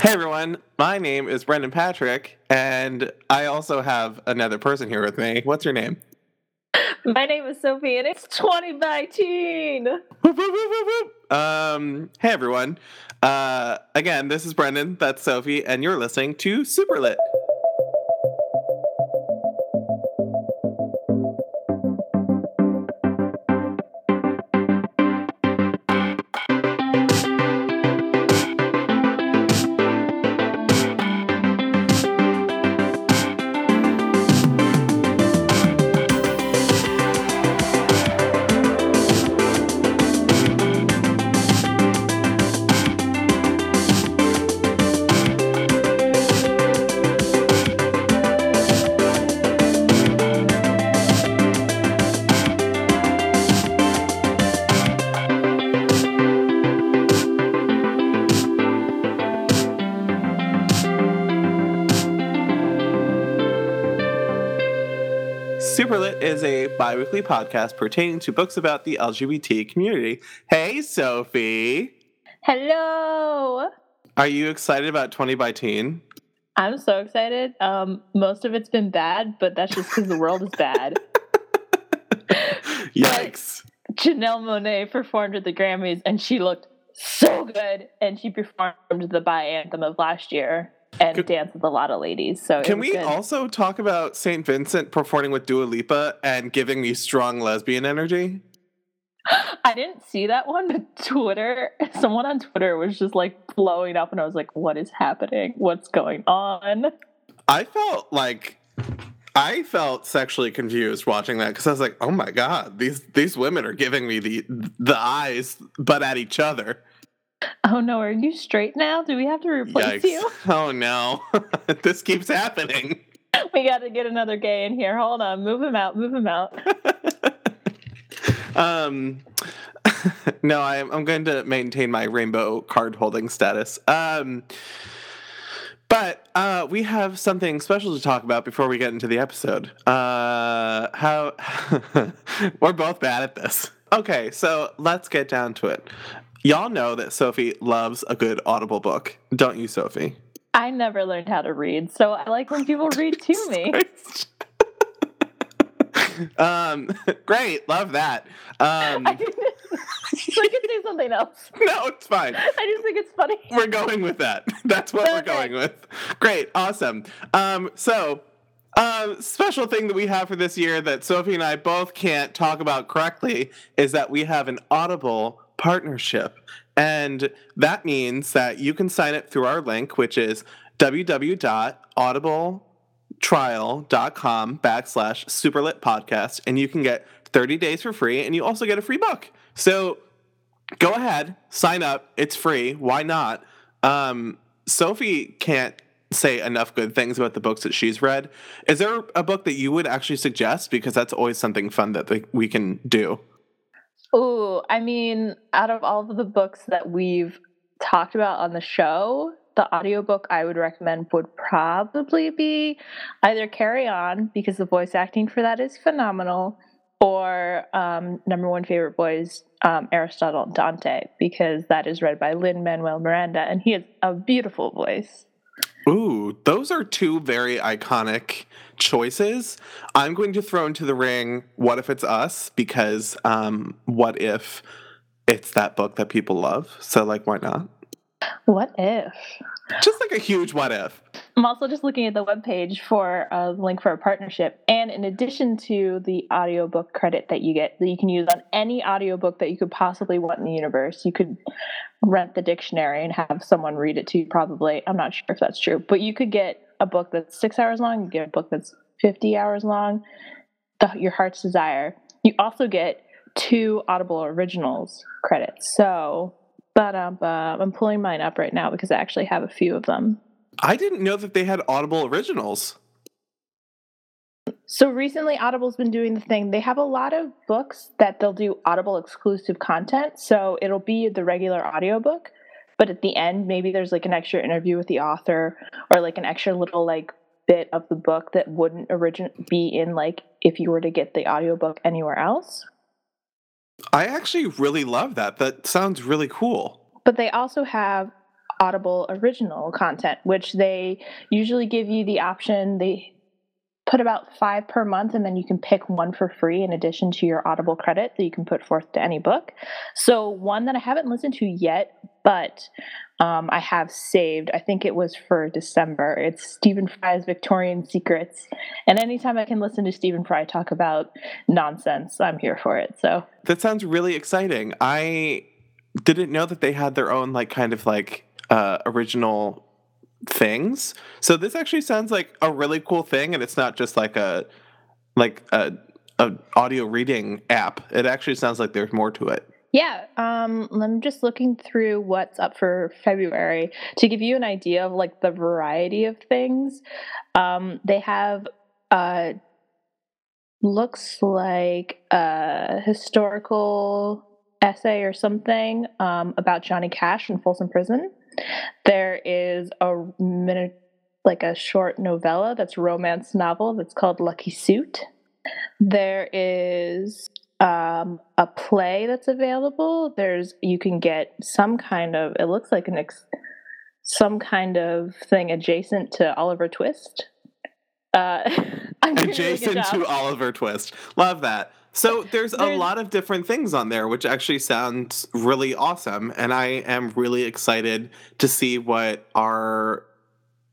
Hey everyone, my name is Brendan Patrick, and I also have another person here with me. What's your name? My name is Sophie, and it's 20 by teen. Whoop, whoop, whoop, whoop, whoop. Um, hey everyone. Uh, again, this is Brendan, that's Sophie, and you're listening to Super weekly podcast pertaining to books about the LGBT community. Hey, Sophie. Hello. Are you excited about 20 by Teen? I'm so excited. Um, most of it's been bad, but that's just because the world is bad. Yikes. Janelle Monáe performed at the Grammys, and she looked so good. And she performed the bi anthem of last year and Could- danced with a lot of ladies. So Can we good. also talk about St. Vincent performing with Dua Lipa and giving me strong lesbian energy? I didn't see that one, but Twitter, someone on Twitter was just like blowing up, and I was like, "What is happening? What's going on?" I felt like I felt sexually confused watching that because I was like, "Oh my god, these these women are giving me the the eyes, but at each other." Oh no, are you straight now? Do we have to replace Yikes! you? Oh no, this keeps happening. We got to get another gay in here. Hold on, move him out, move him out. um, no, I'm I'm going to maintain my rainbow card holding status. Um, but uh, we have something special to talk about before we get into the episode. Uh, how we're both bad at this. Okay, so let's get down to it. Y'all know that Sophie loves a good audible book, don't you, Sophie? I never learned how to read, so I like when people read to me. um, great, love that. Um, I could say something else. no, it's fine. I just think it's funny. We're going with that. That's what we're going with. Great, awesome. Um, so, um, special thing that we have for this year that Sophie and I both can't talk about correctly is that we have an Audible partnership. And that means that you can sign up through our link, which is www.audibletrial.com backslash superlit podcast, and you can get 30 days for free, and you also get a free book. So go ahead, sign up. It's free. Why not? Um, Sophie can't say enough good things about the books that she's read. Is there a book that you would actually suggest? Because that's always something fun that we can do. Ooh, I mean, out of all of the books that we've talked about on the show, the audiobook I would recommend would probably be either Carry On, because the voice acting for that is phenomenal, or um, number one favorite boys, um, Aristotle Dante, because that is read by Lin Manuel Miranda, and he has a beautiful voice. Ooh, those are two very iconic choices. I'm going to throw into the ring What If It's Us? Because um, what if it's that book that people love? So, like, why not? What if? Just like a huge what if. I'm also just looking at the webpage for a link for a partnership. And in addition to the audiobook credit that you get, that you can use on any audiobook that you could possibly want in the universe, you could rent the dictionary and have someone read it to you, probably. I'm not sure if that's true, but you could get a book that's six hours long, you get a book that's 50 hours long, the, your heart's desire. You also get two Audible Originals credits. So, but um, I'm pulling mine up right now because I actually have a few of them. I didn't know that they had Audible originals. So recently, Audible's been doing the thing. They have a lot of books that they'll do Audible exclusive content. So it'll be the regular audiobook, but at the end, maybe there's like an extra interview with the author or like an extra little like bit of the book that wouldn't origin be in like if you were to get the audiobook anywhere else. I actually really love that. That sounds really cool. But they also have Audible original content, which they usually give you the option. They put about five per month, and then you can pick one for free in addition to your Audible credit that you can put forth to any book. So, one that I haven't listened to yet, but um, I have saved, I think it was for December. It's Stephen Fry's Victorian Secrets. And anytime I can listen to Stephen Fry talk about nonsense, I'm here for it. So, that sounds really exciting. I didn't know that they had their own, like, kind of like uh, original things. So this actually sounds like a really cool thing, and it's not just like a like a, a audio reading app. It actually sounds like there's more to it. Yeah, um, I'm just looking through what's up for February to give you an idea of like the variety of things. Um, they have uh, looks like a historical essay or something um, about Johnny Cash in Folsom Prison. There is a minute, like a short novella that's romance novel that's called Lucky Suit. There is um, a play that's available. There's you can get some kind of it looks like an ex, some kind of thing adjacent to Oliver Twist. Uh, adjacent to Oliver Twist. Love that. So there's, there's, a lot of different things on there, which actually sounds really awesome. And I am really excited to see what our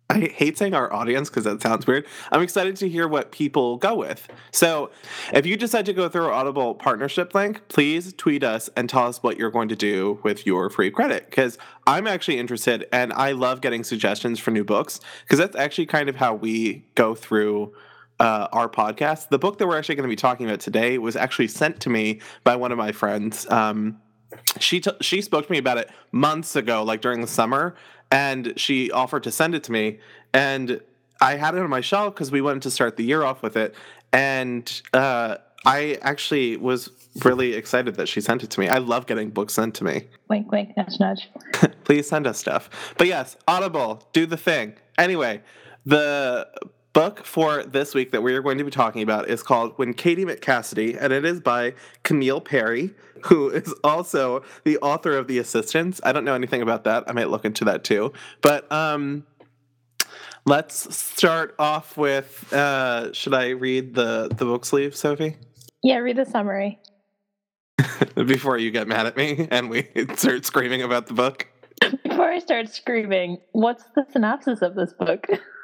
I hate saying our audience because that sounds weird. I'm excited to hear what people go with. So, if you decide to go through our Audible partnership link, please tweet us and tell us what you're going to do with your free credit because I'm actually interested and I love getting suggestions for new books because that's actually kind of how we go through uh, our podcast. The book that we're actually going to be talking about today was actually sent to me by one of my friends. Um, she t- she spoke to me about it months ago, like during the summer, and she offered to send it to me, and I had it on my shelf because we wanted to start the year off with it, and uh, I actually was really excited that she sent it to me. I love getting books sent to me. Wink, wink, nudge, nudge. Please send us stuff. But yes, Audible, do the thing. Anyway, the book for this week that we are going to be talking about is called When Katie Met Cassidy, and it is by Camille Perri, who is also the author of The Assistants. I don't know anything about that. I might look into that too. But um, let's start off with uh, should I read the, the book sleeve, Sophie? Yeah, read the summary. Before you get mad at me and we start screaming about the book. Before I start screaming, what's the synopsis of this book?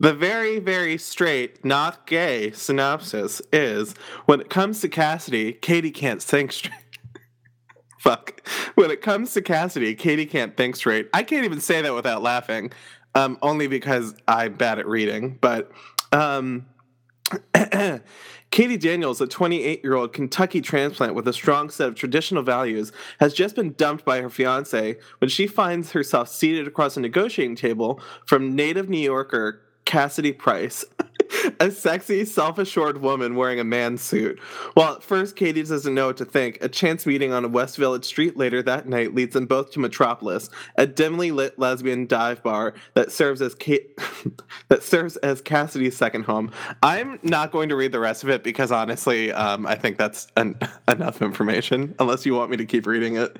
The very, very straight, not gay synopsis is when it comes to Cassidy, Katie can't think straight. Fuck. When it comes to Cassidy, Katie can't think straight. I can't even say that without laughing, um, only because I'm bad at reading. But um, Katie Daniels, a 28 year old Kentucky transplant with a strong set of traditional values, has just been dumped by her fiance when she finds herself seated across a negotiating table from native New Yorker Cassidy Price, a sexy, self assured woman wearing a man suit. While at first Katie doesn't know what to think, a chance meeting on a West Village street later that night leads them both to Metropolis, a dimly lit lesbian dive bar that serves as that serves as Cassidy's second home. I'm not going to read the rest of it because honestly, um, I think that's enough information. Unless you want me to keep reading it.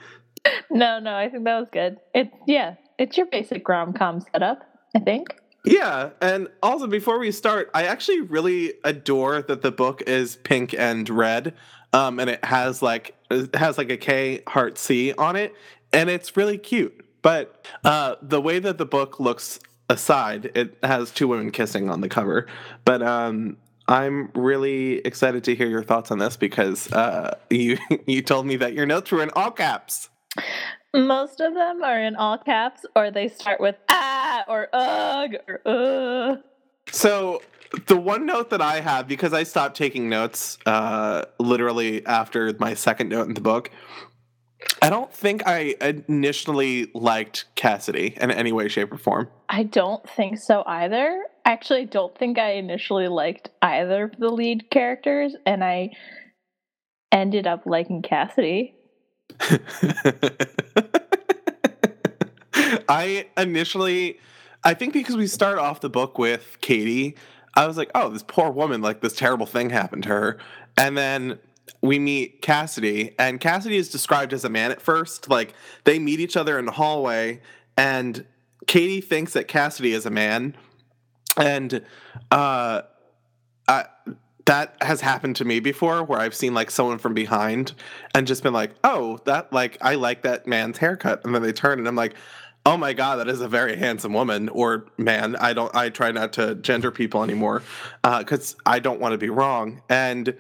No, no, I think that was good. It's yeah, it's your basic rom com setup. I think. Yeah, and also before we start, I actually really adore that the book is pink and red, um, and it has like it has like a K heart C on it, and it's really cute. But uh, the way that the book looks aside, it has two women kissing on the cover. But um, I'm really excited to hear your thoughts on this because uh, you you told me that your notes were in all caps. Most of them are in all caps, or they start with ah or ugh or ugh. So the one note that I have, because I stopped taking notes uh, literally after my second note in the book, I don't think I initially liked Cassidy in any way, shape, or form. I don't think so either. Actually, I don't think I initially liked either of the lead characters, and I ended up liking Cassidy. I initially, I think because we start off the book with Katie, I was like, oh, this poor woman, like this terrible thing happened to her. And then we meet Cassidy, and Cassidy is described as a man at first. Like they meet each other in the hallway, and Katie thinks that Cassidy is a man, and uh, that has happened to me before, where I've seen like someone from behind and just been like, "Oh, that like I like that man's haircut," and then they turn and I'm like. Oh my god, that is a very handsome woman or man. I don't. I try not to gender people anymore because uh, I don't want to be wrong. And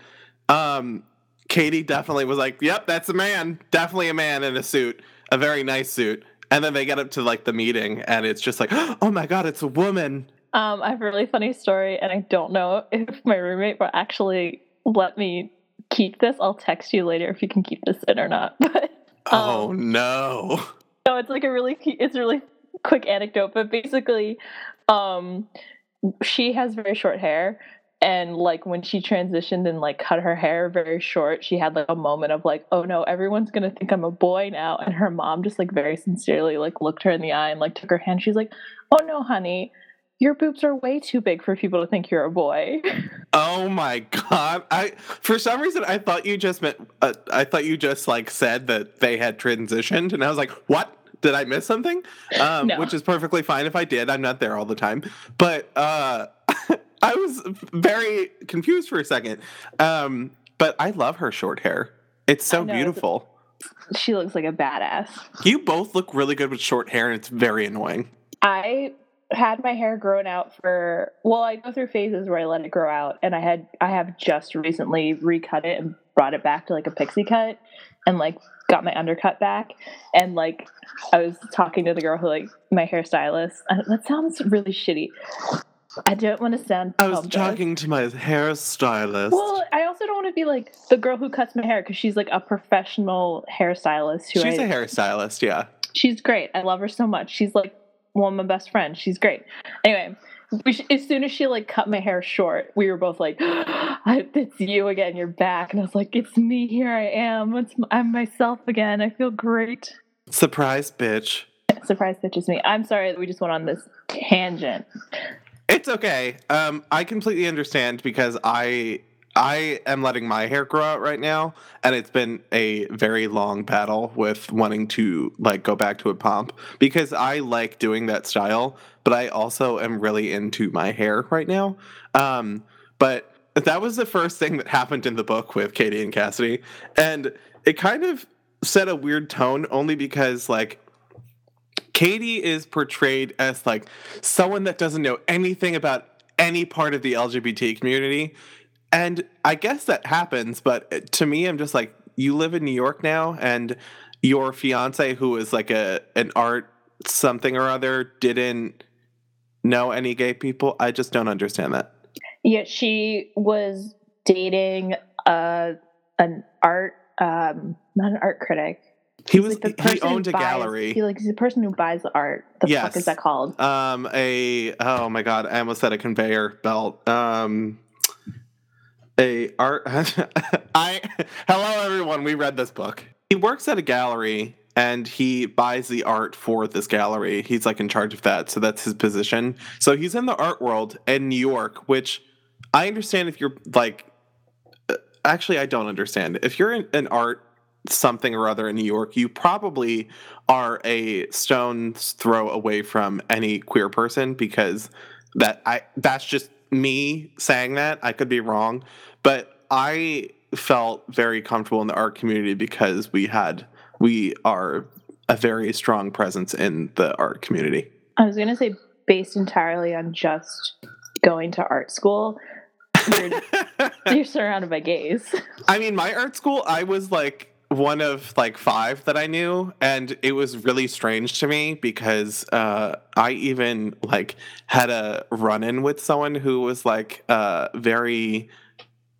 um, Katie definitely was like, "Yep, that's a man. Definitely a man in a suit, a very nice suit." And then they get up to like the meeting, and it's just like, "Oh my god, it's a woman." Um, I have a really funny story, and I don't know if my roommate will actually let me keep this. I'll text you later if you can keep this in or not. But um, oh no, no, it's like a really it's a really quick anecdote, but basically, um, she has very short hair, and like when she transitioned and like cut her hair very short she had like a moment of like oh no everyone's gonna think i'm a boy now and her mom just like very sincerely like looked her in the eye and like took her hand she's like oh no honey your boobs are way too big for people to think you're a boy oh my god i for some reason i thought you just meant uh, i thought you just like said that they had transitioned and i was like what did I miss something? Um, no. Which is perfectly fine if I did. I'm not there all the time. But uh, I was very confused for a second. Um, but I love her short hair. It's so know, beautiful. She looks like a badass. You both look really good with short hair, and it's very annoying. I had my hair grown out for well, I go through phases where I let it grow out, and I had I have just recently recut it and brought it back to like a pixie cut, and like got my undercut back, and like I was talking to the girl who like my hairstylist. That sounds really shitty. I don't want to sound. I was talking to my hairstylist. Well, I also don't want to be like the girl who cuts my hair because she's like a professional hairstylist. Who she's I, a hairstylist, yeah. She's great. I love her so much. She's like one of my best friends. She's great. Anyway, as soon as she like cut my hair short, we were both like, "It's you again. You're back." And I was like, "It's me. Here I am. It's, I'm myself again. I feel great." Surprise, bitch. Surprise, bitch is me. I'm sorry that we just went on this tangent. It's okay. Um, I completely understand because I I am letting my hair grow out right now, and it's been a very long battle with wanting to like go back to a pomp because I like doing that style, but I also am really into my hair right now. Um, but that was the first thing that happened in the book with Katie and Cassidy, and it kind of set a weird tone only because like Katie is portrayed as like someone that doesn't know anything about any part of the LGBT community. And I guess that happens, but to me, I'm just like, you live in New York now, and your fiance, who is like a an art something or other, didn't know any gay people. I just don't understand that. Yeah, she was dating uh, an art, um, not an art critic, he was like he owned a buys, gallery. He like he's the person who buys the art. The yes. fuck is that called? Um a oh my god, I almost said a conveyor belt. Um a art I hello everyone, we read this book. He works at a gallery and he buys the art for this gallery. He's like in charge of that, so that's his position. So he's in the art world in New York, which I understand if you're like uh, actually I don't understand. If you're in, in art something or other in New York, you probably are a stone's throw away from any queer person because that I that's just me saying that. I could be wrong, but I felt very comfortable in the art community because we had we are a very strong presence in the art community. I was going to say based entirely on just going to art school. You're, you're surrounded by gays. I mean, my art school, I was like one of like five that I knew, and it was really strange to me because uh, I even like had a run in with someone who was like uh, very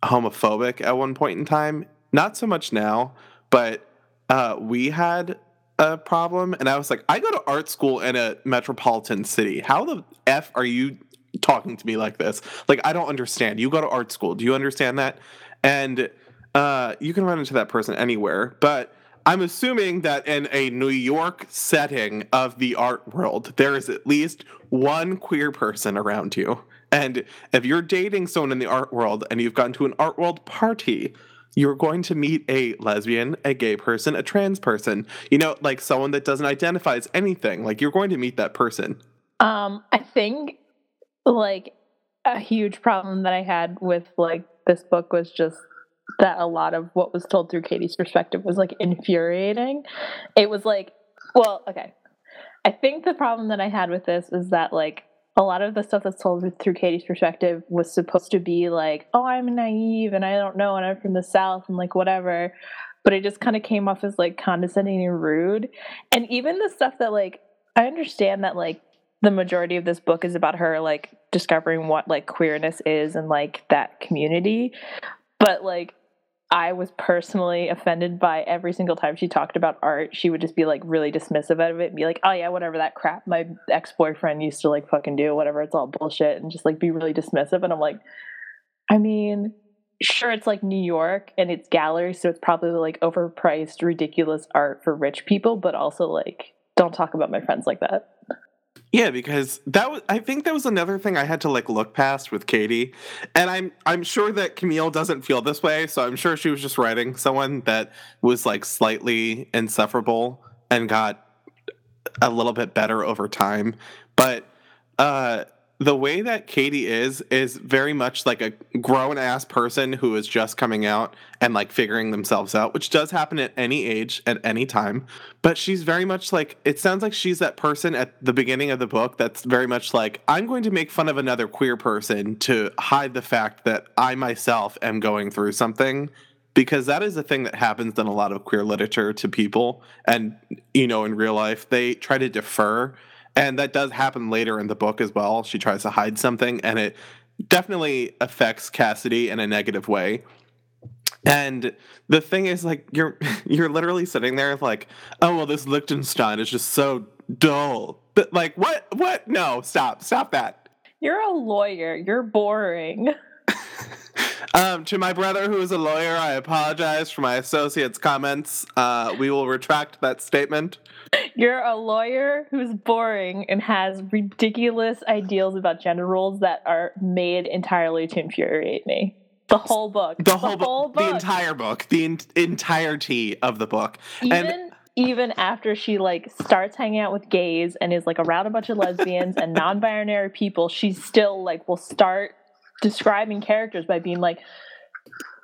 homophobic at one point in time. Not so much now, but uh, we had a problem, and I was like, I go to art school in a metropolitan city. How the f are you talking to me like this? Like, I don't understand. You go to art school. Do you understand that? And uh, you can run into that person anywhere, but I'm assuming that in a New York setting of the art world, there is at least one queer person around you. And if you're dating someone in the art world and you've gone to an art world party, you're going to meet a lesbian, a gay person, a trans person, you know, like someone that doesn't identify as anything. Like you're going to meet that person. Um, I think like a huge problem that I had with like this book was just that a lot of what was told through Katie's perspective was like infuriating. It was like, well, okay. I think the problem that I had with this is that like a lot of the stuff that's told through Katie's perspective was supposed to be like, oh, I'm naive and I don't know and I'm from the South and like whatever. But it just kind of came off as like condescending and rude. And even the stuff that like, I understand that like the majority of this book is about her like discovering what like queerness is and like that community. But like, I was personally offended by every single time she talked about art. She would just be like really dismissive of it and be like, oh yeah, whatever, that crap my ex boyfriend used to like fucking do, whatever, it's all bullshit, and just like be really dismissive. And I'm like, I mean, sure, it's like New York and it's gallery, so it's probably like overpriced, ridiculous art for rich people, but also like, don't talk about my friends like that. Yeah, because that was I think that was another thing I had to like look past with Katie. And I'm I'm sure that Camille doesn't feel this way, so I'm sure she was just writing someone that was like slightly insufferable and got a little bit better over time. But uh the way that Katie is is very much like a grown ass person who is just coming out and like figuring themselves out, which does happen at any age, at any time. But she's very much like it sounds like she's that person at the beginning of the book that's very much like, I'm going to make fun of another queer person to hide the fact that I myself am going through something. Because that is a thing that happens in a lot of queer literature to people. And, you know, in real life, they try to defer and that does happen later in the book as well. She tries to hide something, and it definitely affects Cassidy in a negative way. And the thing is, like, you're you're literally sitting there like, oh well, this Lichtenstein is just so dull. But like, what? What? No, stop, stop that. You're a lawyer. You're boring. um, to my brother who is a lawyer, I apologize for my associate's comments. Uh, we will retract that statement. You're a lawyer who's boring and has ridiculous ideals about gender roles that are made entirely to infuriate me. The whole book. The, the whole, whole book. The entire book. The in- entirety of the book. Even and- even after she like starts hanging out with gays and is like around a bunch of lesbians and non-binary people, she's still like will start describing characters by being like,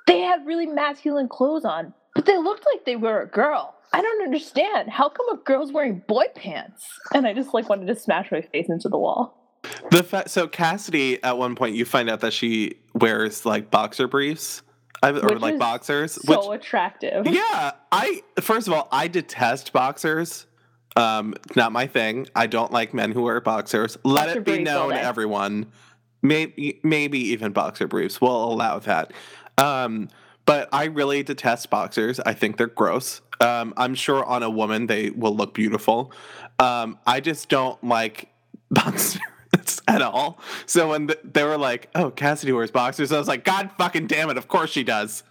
they had really masculine clothes on, but they looked like they were a girl. I don't understand. How come a girl's wearing boy pants? And I just like wanted to smash my face into the wall. The fa- so Cassidy at one point you find out that she wears like boxer briefs or which like boxers. So which, attractive. Yeah, I first of all I detest boxers. Um, not my thing. I don't like men who wear boxers. Let boxer it be known, everyone. Maybe maybe even boxer briefs. We'll allow that. Um, but I really detest boxers. I think they're gross. Um, I'm sure on a woman they will look beautiful. Um, I just don't like boxers at all. So when they were like, "Oh, Cassidy wears boxers," I was like, "God fucking damn it! Of course she does."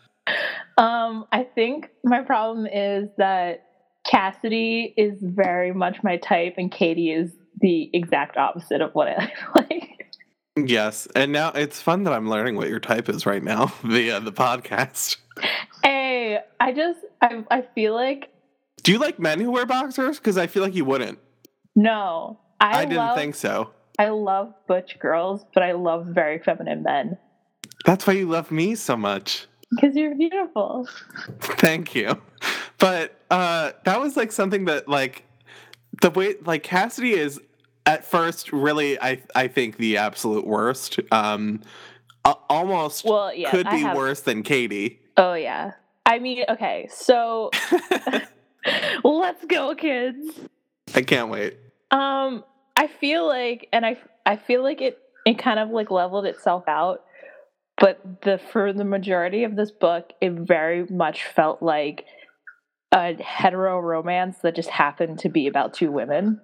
Um, I think my problem is that Cassidy is very much my type, and Katie is the exact opposite of what I like. Yes, and now it's fun that I'm learning what your type is right now via the podcast. Hey, I just I I feel like. Do you like men who wear boxers? Because I feel like you wouldn't. No, I, I didn't love, think so. I love butch girls, but I love very feminine men. That's why you love me so much. Because you're beautiful. Thank you. But uh that was like something that like the way like Cassidy is at first really I I think the absolute worst. Um almost well, yeah, could be have... worse than Katie. Oh yeah. I mean, okay, so let's go, kids. I can't wait. Um, I feel like, and I I feel like it it kind of like leveled itself out, but the for the majority of this book, it very much felt like a hetero romance that just happened to be about two women.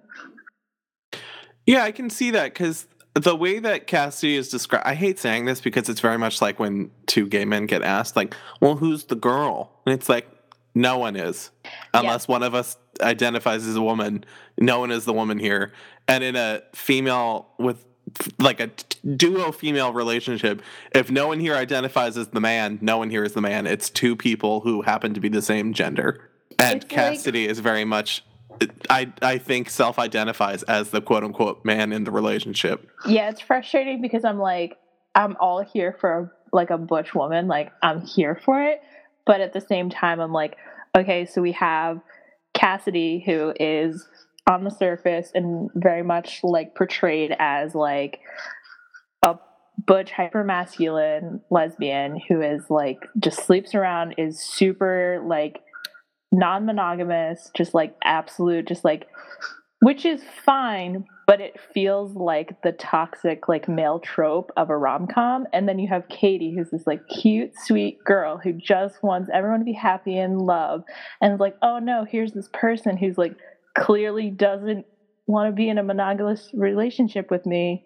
Yeah, I can see that because the way that Cassidy is described, I hate saying this because it's very much like when two gay men get asked, like, well, who's the girl? And it's like, no one is. Unless yeah. one of us identifies as a woman, no one is the woman here. And in a female with like a duo female relationship. If no one here identifies as the man, no one here is the man. It's two people who happen to be the same gender. And It's like- Cassidy is very much I I think self identifies as the quote unquote man in the relationship. Yeah, it's frustrating because I'm like, I'm all here for like a butch woman. Like, I'm here for it. But at the same time, I'm like, okay, so we have Cassidy, who is on the surface and very much like portrayed as like a butch, hyper masculine lesbian who is like just sleeps around, is super like non monogamous, just like absolute, just like which is fine, but it feels like the toxic like male trope of a rom com. And then you have Katie, who's this like cute, sweet girl who just wants everyone to be happy and love, and like, oh no, here's this person who's like clearly doesn't want to be in a monogamous relationship with me,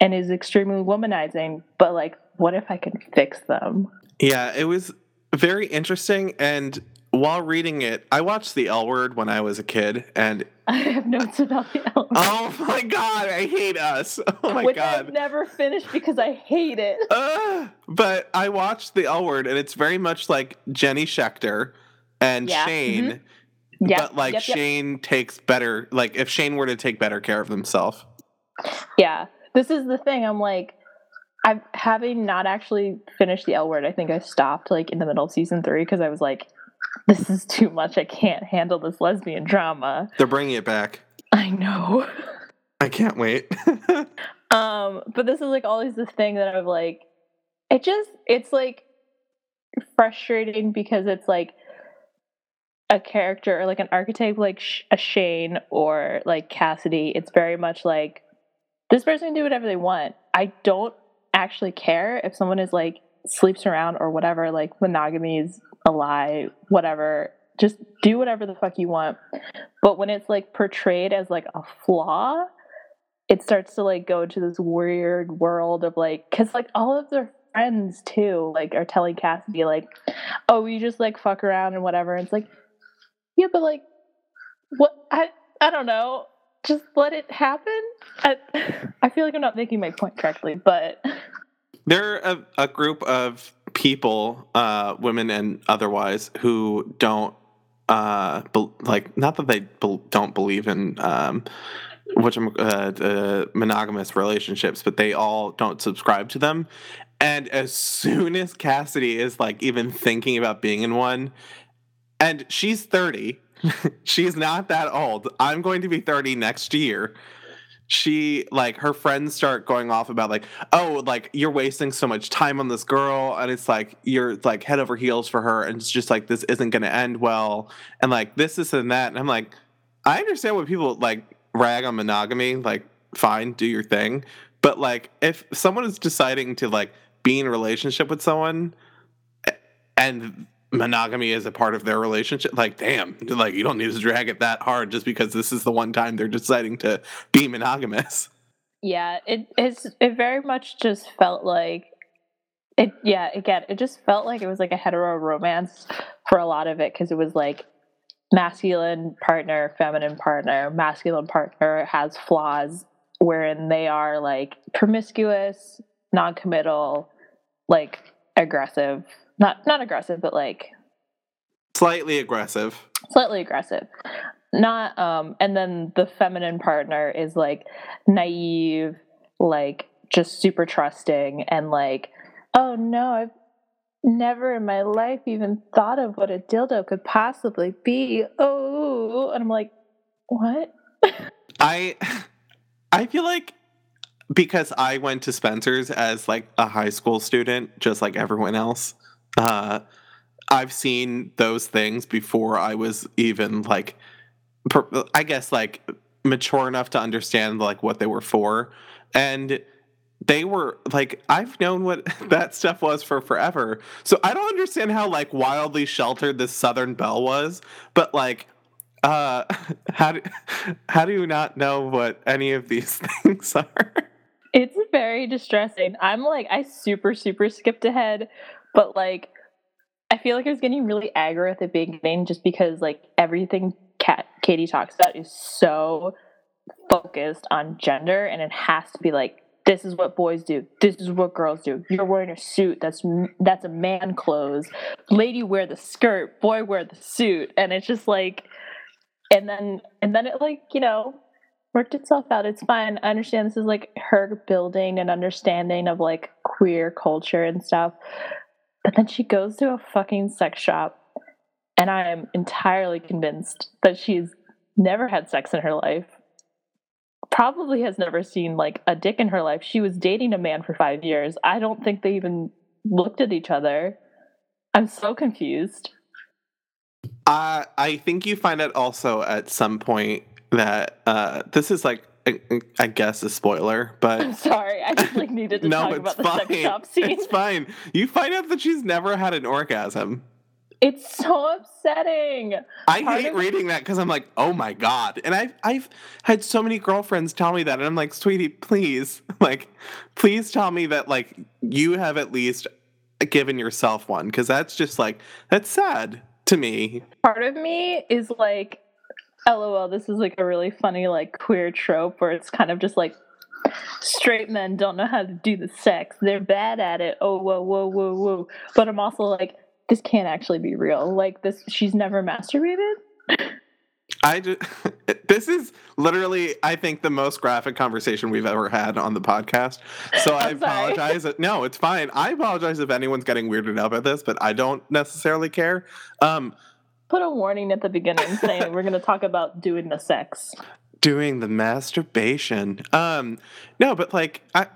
and is extremely womanizing. But like, what if I can fix them? Yeah, it was very interesting. And while reading it, I watched The L Word when I was a kid, and I have notes about the L Word. oh my god, I hate us. Oh my which god. I've never finished because I hate it. Uh, but I watched The L Word, and it's very much like Jenny Schechter and Yeah, Shane. Yeah, But like yep, yep. Shane takes better, like if Shane were to take better care of himself. Yeah, this is the thing. I'm like, I'm having not actually finished the L word. I think I stopped like in the middle of season three because I was like, this is too much. I can't handle this lesbian drama. They're bringing it back. I know. I can't wait. Um, but this is like always the thing that I'm like, it just, it's like frustrating because it's like a character or like an archetype like a Shane or like Cassidy. It's very much like this person can do whatever they want. I don't actually care if someone is like sleeps around or whatever, like monogamy is lie, whatever. Just do whatever the fuck you want. But when it's like portrayed as like a flaw, it starts to like go to this weird world of like because like all of their friends too like are telling cassidy like oh you just like fuck around and whatever and it's like yeah but like what i i don't know just let it happen i i feel like i'm not making my point correctly but There are a, a group of people, uh, women and otherwise, who don't uh, bel like not that they bel don't believe in um, which uh, uh, monogamous relationships, but they all don't subscribe to them. And as soon as Cassidy is like even thinking about being in one, and she's thirty, she's not that old. I'm going to be thirty next year she like her friends start going off about like oh like you're wasting so much time on this girl and it's like you're like head over heels for her and it's just like this isn't to end well and like this this and that and i'm like i understand when people like rag on monogamy like fine do your thing but like if someone is deciding to like be in a relationship with someone and monogamy is a part of their relationship like damn like you don't need to drag it that hard just because this is the one time they're deciding to be monogamous. Yeah it it's it very much just felt like it yeah again it just felt like it was like a hetero romance for a lot of it because it was like masculine partner feminine partner masculine partner has flaws wherein they are like promiscuous non-committal like aggressive not not aggressive but like slightly aggressive. slightly aggressive. Not um and then the feminine partner is like naive like just super trusting and like oh no i've never in my life even thought of what a dildo could possibly be. Oh and i'm like what? I i feel like because i went to spencer's as like a high school student just like everyone else uh i've seen those things before i was even like per, i guess like mature enough to understand like what they were for. And they were like i've known what that stuff was for forever. So i don't understand how like wildly sheltered this southern belle was but like uh how do how do you not know what any of these things are? It's very distressing. I'm like, I super, super skipped ahead, but like, I feel like I was getting really aggro at the beginning just because like everything Kat, Katie talks about is so focused on gender and it has to be like this is what boys do. This is what girls do. You're wearing a suit. That's that's a man clothes. Lady wear the skirt. Boy wear the suit. And it's just like, and then and then it like you know worked itself out. It's fine. I understand this is like her building an understanding of like queer culture and stuff. But then she goes to a fucking sex shop, and I am entirely convinced that she's never had sex in her life probably has never seen like a dick in her life. She was dating a man for five years. I don't think they even looked at each other. I'm so confused. Uh, I think you find out also at some point that uh, this is like I, I guess a spoiler, but I'm sorry, I just like needed to no, talk about the fine. sex shop scene. It's fine. You find out that she's never had an orgasm. It's so upsetting. I Part hate reading that because I'm like, oh my god. And I've I've had so many girlfriends tell me that, and I'm like, sweetie, please, like, please tell me that like you have at least given yourself one because that's just like that's sad to me. Part of me is like, lol, this is like a really funny like queer trope where it's kind of just like straight men don't know how to do the sex. They're bad at it. Oh whoa whoa whoa whoa. But I'm also like this can't actually be real. Like this, she's never masturbated. I just, this is literally, I think, the most graphic conversation we've ever had on the podcast. So I apologize. no, it's fine. I apologize if anyone's getting weirded out by this, but I don't necessarily care. Um, Put a warning at the beginning saying we're going to talk about doing the sex, doing the masturbation. Um, no, but like I,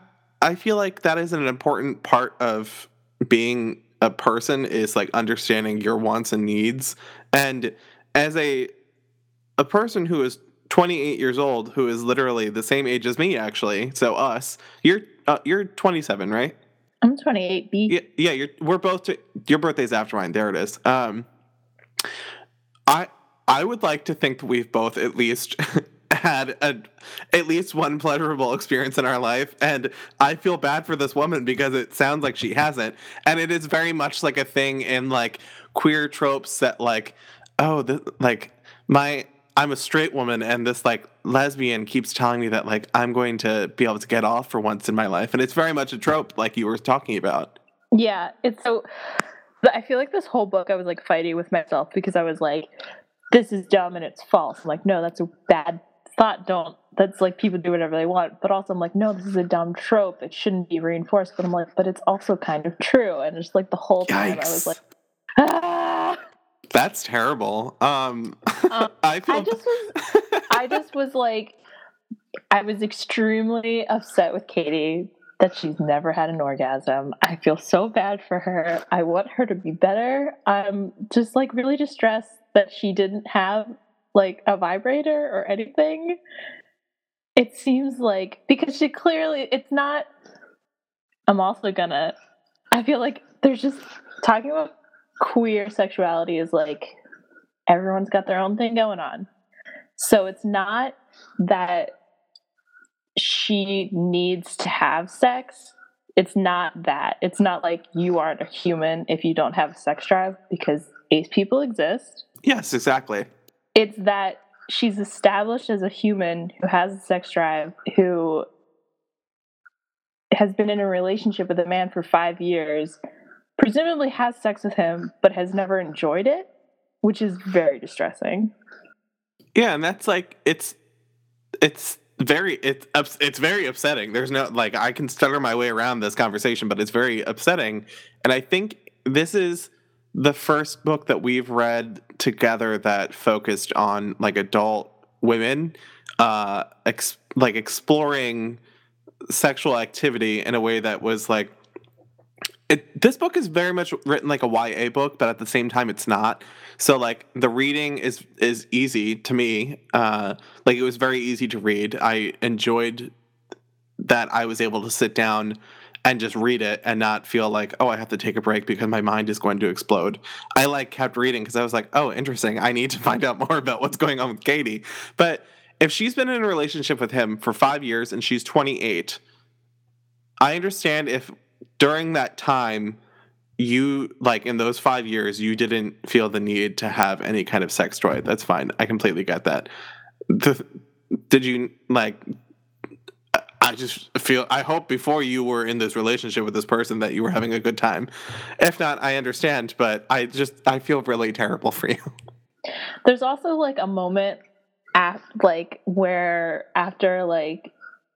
I feel like that is an important part of being a person is like understanding your wants and needs. And as a a person who is 28 years old who is literally the same age as me actually so us you're uh, you're 27 right? I'm 28 b. Yeah, yeah you're we're both t- your birthday's after mine. There it is. Um i i would like to think that we've both at least had a, at least one pleasurable experience in our life and i feel bad for this woman because it sounds like she hasn't and it is very much like a thing in like queer tropes that like oh this, like my i'm a straight woman and this like lesbian keeps telling me that like i'm going to be able to get off for once in my life and it's very much a trope like you were talking about. Yeah it's so i feel like this whole book i was like fighting with myself because i was like this is dumb and it's false. I'm like, no, that's a bad thought don't that's like people do whatever they want but also i'm like no this is a dumb trope it shouldn't be reinforced but i'm like but it's also kind of true and it's like the whole time Yikes. i was like ah! that's terrible um, um i feel i just was i just was like i was extremely upset with katie that she's never had an orgasm. I feel so bad for her. I want her to be better. I'm just like really distressed that she didn't have like a vibrator or anything. It seems like because she clearly it's not I'm also gonna I feel like there's just talking about queer sexuality is like everyone's got their own thing going on. So it's not that she needs to have sex. It's not that. It's not like you aren't a human if you don't have a sex drive because ace people exist. Yes, exactly it's that she's established as a human who has a sex drive, who has been in a relationship with a man for five years, presumably has sex with him, but has never enjoyed it, which is very distressing. Yeah, and that's like it's it's very it's it's very upsetting. There's no like I can stutter my way around this conversation, but it's very upsetting, and I think this is the first book that we've read together that focused on like adult women uh ex- like exploring sexual activity in a way that was like it, this book is very much written like a YA book, but at the same time, it's not. So like the reading is is easy to me. Uh, like it was very easy to read. I enjoyed that I was able to sit down and just read it and not feel like, oh, I have to take a break because my mind is going to explode. I like kept reading because I was like, oh, interesting. I need to find out more about what's going on with Katie. But if she's been in a relationship with him for five years and she's 28, I understand if during that time you like in those five years you didn't feel the need to have any kind of sex toy. That's fine. I completely get that. The, did you like I just feel I hope before you were in this relationship with this person that you were having a good time. If not, I understand, but I just I feel really terrible for you. There's also like a moment at like where after like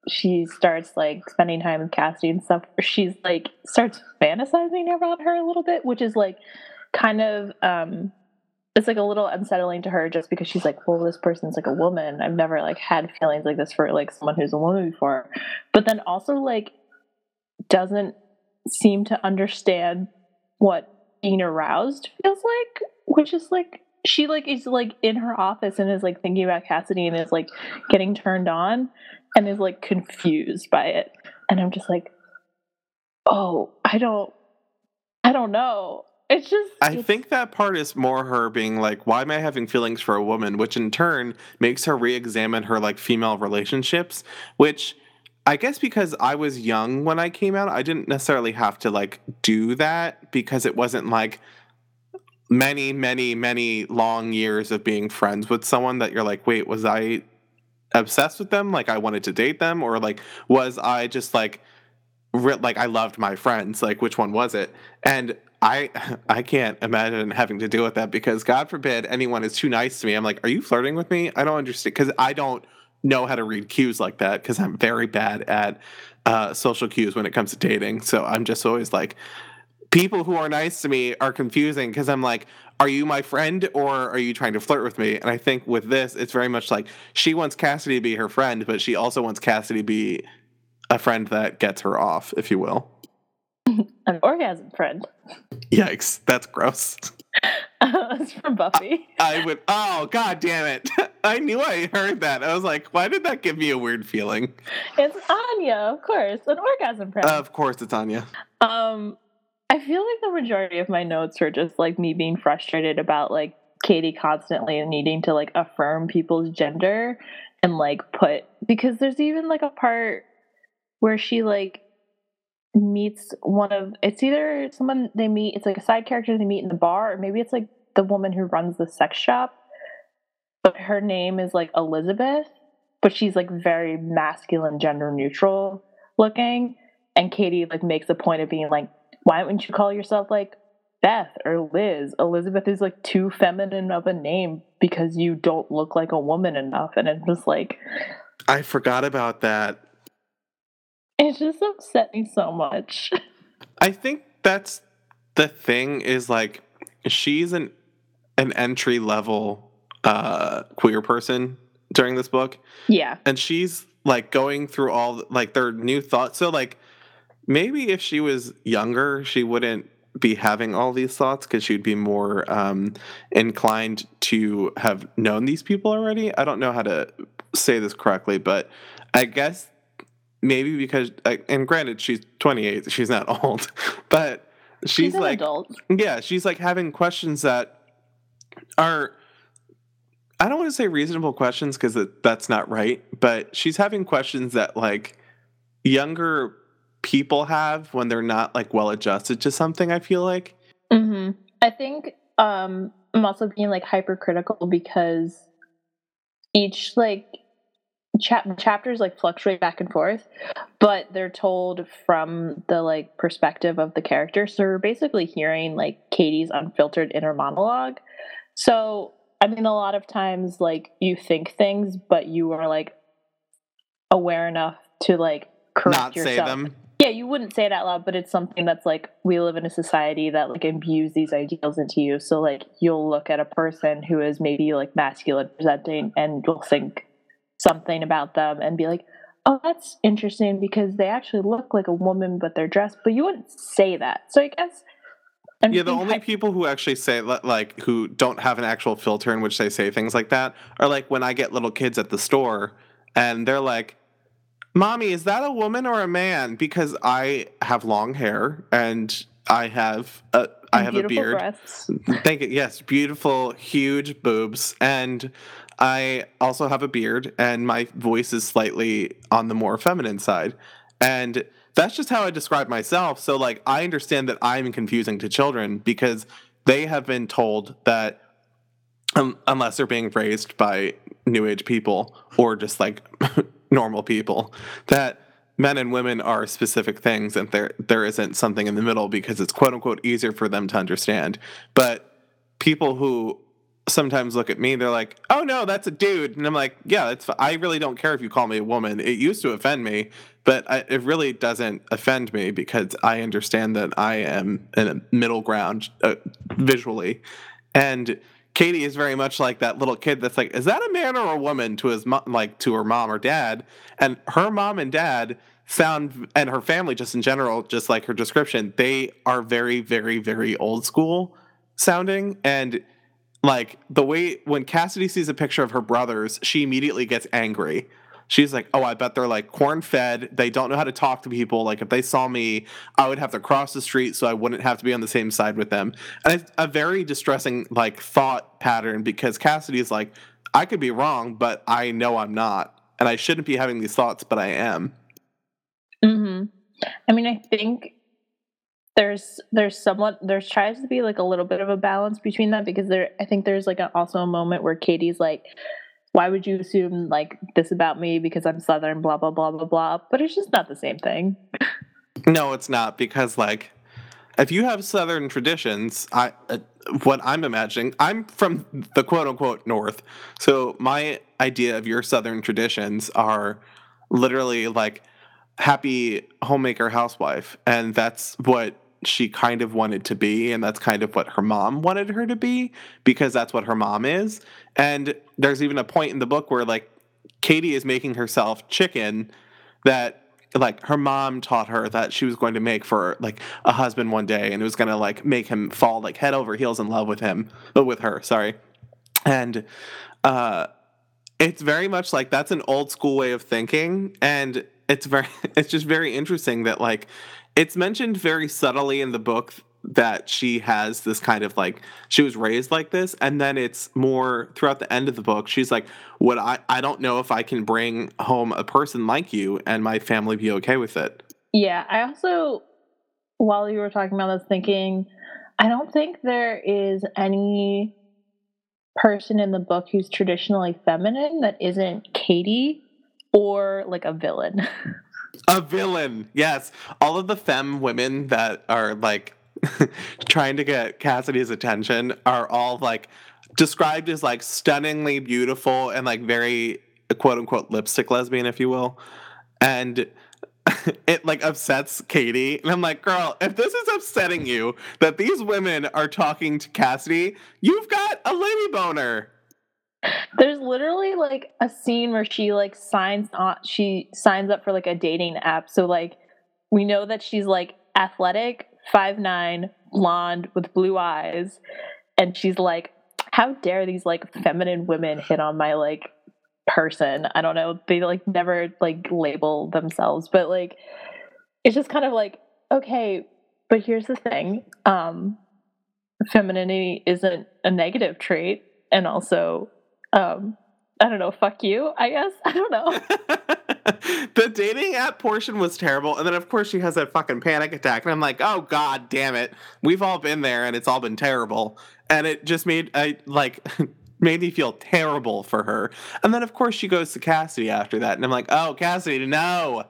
she starts like spending time with Cassidy and stuff, she's like starts fantasizing about her a little bit, which is like kind of um it's like a little unsettling to her just because she's like, well, this person's like a woman. I've never like had feelings like this for like someone who's a woman before. But then also like doesn't seem to understand what being aroused feels like, which is like she like is like in her office and is like thinking about Cassidy and is like getting turned on and is like confused by it. And I'm just like, oh, I don't I don't know. It's just I it's, think that part is more her being like, why am I having feelings for a woman? Which in turn makes her re examine her like female relationships, which I guess because I was young when I came out, I didn't necessarily have to like do that because it wasn't like many, many, many long years of being friends with someone that you're like, wait, was I obsessed with them? Like I wanted to date them? Or like, was I just like, re- like I loved my friends? Like, which one was it? And I I can't imagine having to deal with that because God forbid anyone is too nice to me. I'm like, are you flirting with me? I don't understand because I don't know how to read cues like that because I'm very bad at uh, social cues when it comes to dating. So I'm just always like, people who are nice to me are confusing because I'm like, are you my friend or are you trying to flirt with me? And I think with this, it's very much like she wants Cassidy to be her friend, but she also wants Cassidy to be a friend that gets her off, if you will. an orgasm friend. Yikes, that's gross. it's from Buffy. I would. Oh God damn it! I knew I heard that. I was like, why did that give me a weird feeling? It's Anya, of course, an orgasm friend. of course, it's Anya. Um, I feel like the majority of my notes are just like me being frustrated about like Katie constantly needing to like affirm people's gender and like put because there's even like a part where she like meets one of it's either someone they meet it's like a side character they meet in the bar or maybe it's like the woman who runs the sex shop but her name is like Elizabeth but she's like very masculine gender neutral looking and Katie like makes a point of being like why wouldn't you call yourself like Beth or Liz Elizabeth is like too feminine of a name because you don't look like a woman enough and it's just like I forgot about that. It's just upset me so much. I think that's the thing is like she's an an entry level uh queer person during this book Yeah. and she's like going through all like their new thoughts so like maybe if she was younger she wouldn't be having all these thoughts because she'd be more um inclined to have known these people already i don't know how to say this correctly but i guess maybe because uh, and granted she's 28 she's not old but she's, She's like adult. yeah she's like having questions that are i don't want to say reasonable questions because that's not right but she's having questions that like younger people have when they're not like well adjusted to something i feel like hmm I think um, I'm also being like hypercritical because each like chap- chapters like fluctuate back and forth, but they're told from the like perspective of the character. So we're basically hearing like Katie's unfiltered inner monologue. So I mean, a lot of times like you think things, but you are like aware enough to like correct not yourself. say them you wouldn't say it out loud, but it's something that's like we live in a society that like imbues these ideals into you. So like you'll look at a person who is maybe like masculine presenting and you'll think something about them and be like, "Oh, that's interesting because they actually look like a woman but they're dressed." But you wouldn't say that. So I guess I'm yeah the only hy- people who actually say li- like who don't have an actual filter in which they say things like that are like when i get little kids at the store and they're like mommy is that a woman or a man because i have long hair and i have a i have a beard breasts. Thank you. Yes, beautiful, huge boobs, and I also have a beard, and my voice is slightly on the more feminine side, and that's just how I describe myself. So, like, I understand that I'm confusing to children because they have been told that um, unless they're being raised by new age people or just like normal people that men and women are specific things and there there isn't something in the middle because it's quote unquote easier for them to understand. But people who sometimes look at me, they're like, "Oh no, that's a dude," and I'm like, "Yeah, it's. I really don't care if you call me a woman. It used to offend me, but I, it really doesn't offend me because I understand that I am in a middle ground uh, visually, and." Katie is very much like that little kid that's like, is that a man or a woman to his mom, like to her mom or dad? And her mom and dad sound, and her family just in general, just like her description, they are very, very, very old school sounding. And like the way when Cassidy sees a picture of her brothers, she immediately gets angry. She's like, "Oh, I bet they're like corn fed. They don't know how to talk to people. Like if they saw me, I would have to cross the street so I wouldn't have to be on the same side with them." And it's a very distressing like thought pattern because Cassidy is like, "I could be wrong, but I know I'm not, and I shouldn't be having these thoughts, but I am." hmm I mean, I think there's there's somewhat there's tries to be like a little bit of a balance between that because there I think there's like a, also a moment where Katie's like, why would you assume like this about me because I'm Southern, blah blah blah blah blah. But it's just not the same thing. No, it's not because like if you have southern traditions, I uh, what I'm imagining, I'm from the quote unquote north. So my idea of your southern traditions are literally like happy homemaker housewife and that's what she kind of wanted to be and that's kind of what her mom wanted her to be because that's what her mom is. And there's even a point in the book where like Katie is making herself chicken that like her mom taught her that she was going to make for like a husband one day and it was going to like make him fall like head over heels in love with him but with her sorry. And uh it's very much like that's an old school way of thinking and it's very it's just very interesting that like it's mentioned very subtly in the book that she has this kind of like she was raised like this and then it's more throughout the end of the book she's like what i i don't know if i can bring home a person like you and my family be okay with it. Yeah, I also while you were talking about this thinking I don't think there is any person in the book who's traditionally feminine that isn't Katie or like a villain. a villain yes all of the femme women that are like trying to get cassidy's attention are all like described as like stunningly beautiful and like very quote unquote lipstick lesbian if you will and it like upsets Katie. And I'm like, girl, if this is upsetting you that these women are talking to Cassidy, you've got a lady boner. There's literally like a scene where she like signs on she signs up for like a dating app. So like we know that she's like athletic, five nine, blonde with blue eyes, and she's like, How dare these like feminine women hit on my like person? I don't know. They like never like label themselves, but like it's just kind of like, okay, but here's the thing. Um femininity isn't a negative trait and also um i don't know fuck you i guess i don't know the dating app portion was terrible. And then, of course, she has that fucking panic attack. And I'm like, oh, God damn it. We've all been there and it's all been terrible. And it just made, I like, made me feel terrible for her. And then, of course, she goes to Cassidy after that. And I'm like, oh, Cassidy, no.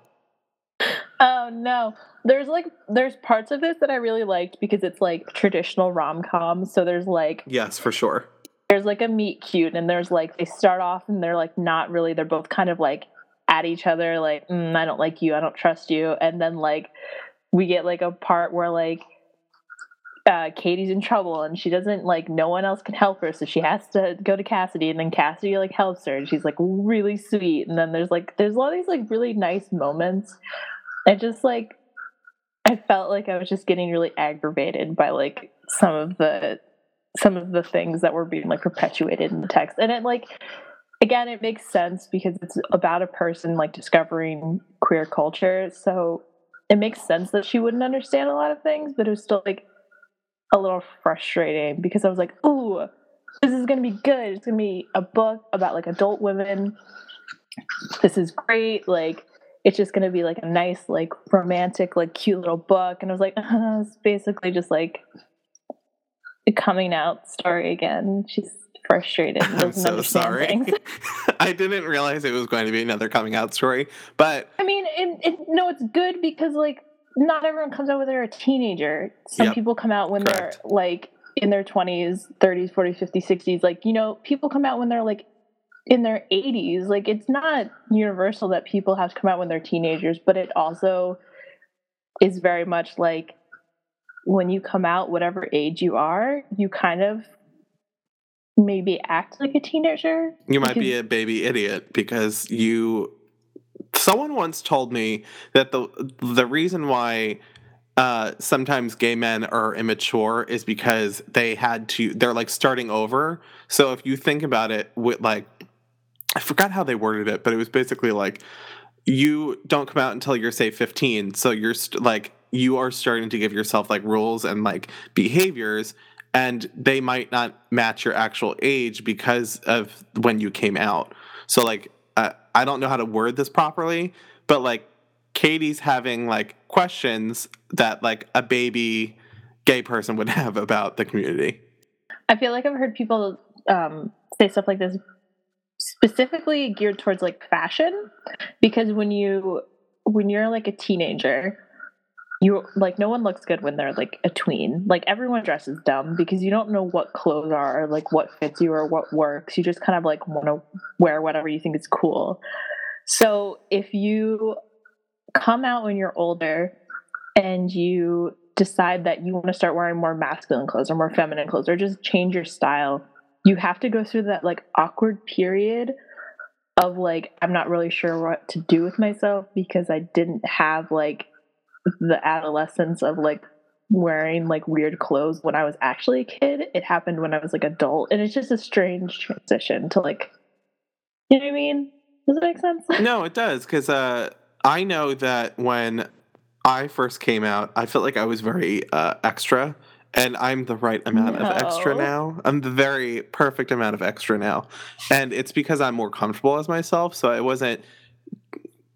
oh no there's like there's parts of this that i really liked because it's like traditional rom-com so there's like Yes, for sure. There's like a meet cute and there's like they start off and they're like not really they're both kind of like at each other like mm, i don't like you i don't trust you. And then like we get like a part where like uh, Katie's in trouble and she doesn't like no one else can help her so she has to go to Cassidy and then Cassidy like helps her and she's like really sweet. And then there's like there's a lot of these like really nice moments. I just like I felt like I was just getting really aggravated by like some of the some of the things that were being like perpetuated in the text and it like again it makes sense because it's about a person like discovering queer culture so it makes sense that she wouldn't understand a lot of things but it was still like a little frustrating because I was like, "Ooh, this is to be good. It's to be a book about like adult women. This is great. Like it's just to be like a nice like romantic like cute little book." And I was like, uh, "It's basically just like coming out story again. She's frustrated. I'm so sorry. I didn't realize it was going to be another coming out story, but I mean, it, it, no, it's good because like not everyone comes out when they're a teenager. Some Yep. people come out when Correct. they're like in their 20s, 30s, 40s, 50s, 60s. Like, you know, people come out when they're like in their 80s. Like, it's not universal that people have to come out when they're teenagers, but it also is very much like when you come out, whatever age you are, you kind of maybe act like a teenager. you might be a baby idiot because you. Someone once told me that the the reason why uh, sometimes gay men are immature is because they had to. They're like starting over. So if you think about it, with like, I forgot how they worded it, but it was basically like you don't come out until you're say 15 so you're st- like you are starting to give yourself like rules and like behaviors and they might not match your actual age because of when you came out. So like uh, i don't know how to word this properly but like katie's having like questions that like a baby gay person would have about the community. I feel like I've heard people um, say stuff like this specifically geared towards like fashion because when you when you're like a teenager you like no one looks good when they're like a tween. Like everyone dresses dumb because you don't know what clothes are or like what fits you or what works. You just kind of like want to wear whatever you think is cool. So if you come out when you're older and you decide that you want to start wearing more masculine clothes or more feminine clothes or just change your style you have to go through that like awkward period of like i'm not really sure what to do with myself because i didn't have like the adolescence of like wearing like weird clothes when i was actually a kid it happened when i was like adult and it's just a strange transition to like you know what i mean? Does it make sense? No it does because uh, i know that when i first came out i felt like i was very uh, extra and i'm the right amount of extra now. I'm the very perfect amount of extra now and it's because i'm more comfortable as myself so I wasn't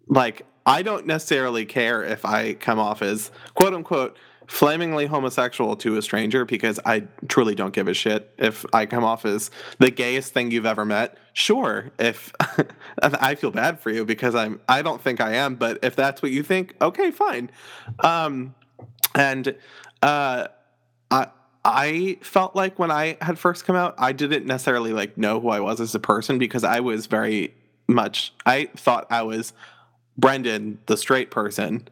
like i don't necessarily care if i come off as quote unquote flamingly homosexual to a stranger because i truly don't give a shit if i come off as the gayest thing you've ever met. Sure if i feel bad for you because i'm i don't think i am but if that's what you think okay fine. Um and uh i I felt like when I had first come out, I didn't necessarily like know who I was as a person because I was very much I thought I was Brendan, the straight person,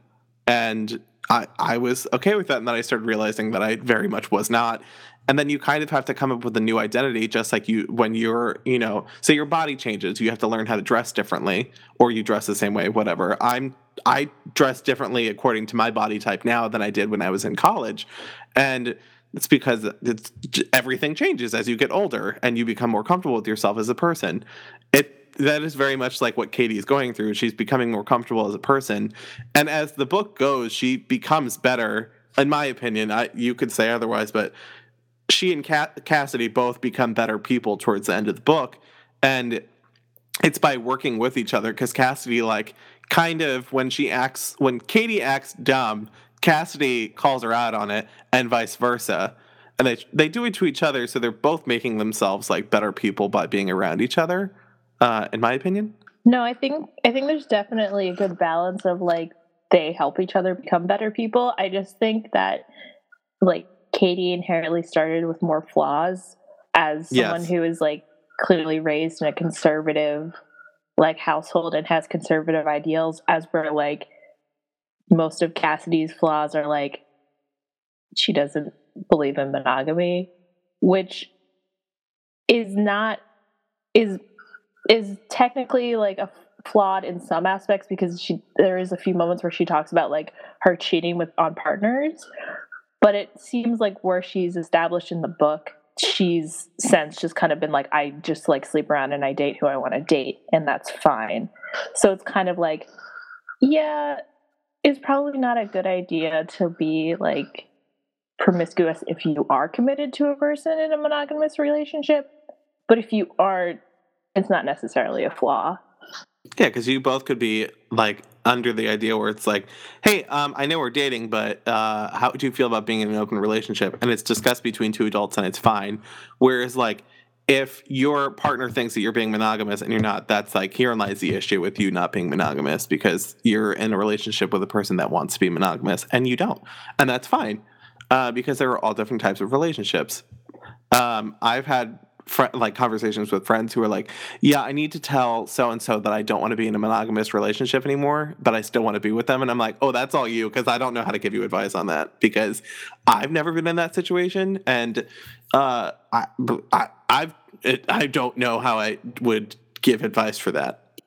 and I I was okay with that. And then I started realizing that I very much was not. And then you kind of have to come up with a new identity, just like you when you're you know say your body changes, you have to learn how to dress differently, or you dress the same way, whatever. I'm I dress differently according to my body type now than I did when I was in college, and it's because it's everything changes as you get older and you become more comfortable with yourself as a person. It that is very much like what Katie is going through. She's becoming more comfortable as a person, and as the book goes, she becomes better. In my opinion, I, you could say otherwise, but she and Cassidy both become better people towards the end of the book, and it's by working with each other because Cassidy like kind of when she acts when Katie acts dumb, Cassidy calls her out on it, and vice versa. And they they do it to each other, so they're both making themselves like better people by being around each other. Uh, in my opinion, No, I think I think there's definitely a good balance of like they help each other become better people. I just think that like Katie inherently started with more flaws as someone Yes. who is like clearly raised in a conservative like household and has conservative ideals as where like most of Cassidy's flaws are like she doesn't believe in monogamy, which is not is is technically like a flawed in some aspects because she there is a few moments where she talks about like her cheating with on partners but it seems like where she's established in the book she's since just kind of been like i just like sleep around and i date who i want to date and that's fine. So it's kind of like yeah it's probably not a good idea to be like promiscuous if you are committed to a person in a monogamous relationship but if you are it's not necessarily a flaw yeah, because you both could be like under the idea where it's like, hey, um, I know we're dating, but uh, how do you feel about being in an open relationship? And it's discussed between two adults, and it's fine. Whereas like if your partner thinks that you're being monogamous and you're not, that's like herein lies the issue with you not being monogamous because you're in a relationship with a person that wants to be monogamous and you don't, and that's fine uh, because there are all different types of relationships. Um, I've had fr- like conversations with friends who are like, "Yeah, I need to tell so and so that I don't want to be in a monogamous relationship anymore, but I still want to be with them." And I'm like, "Oh, that's all you," because I don't know how to give you advice on that because I've never been in that situation, and uh, I, I I've it, I don't know how I would give advice for that.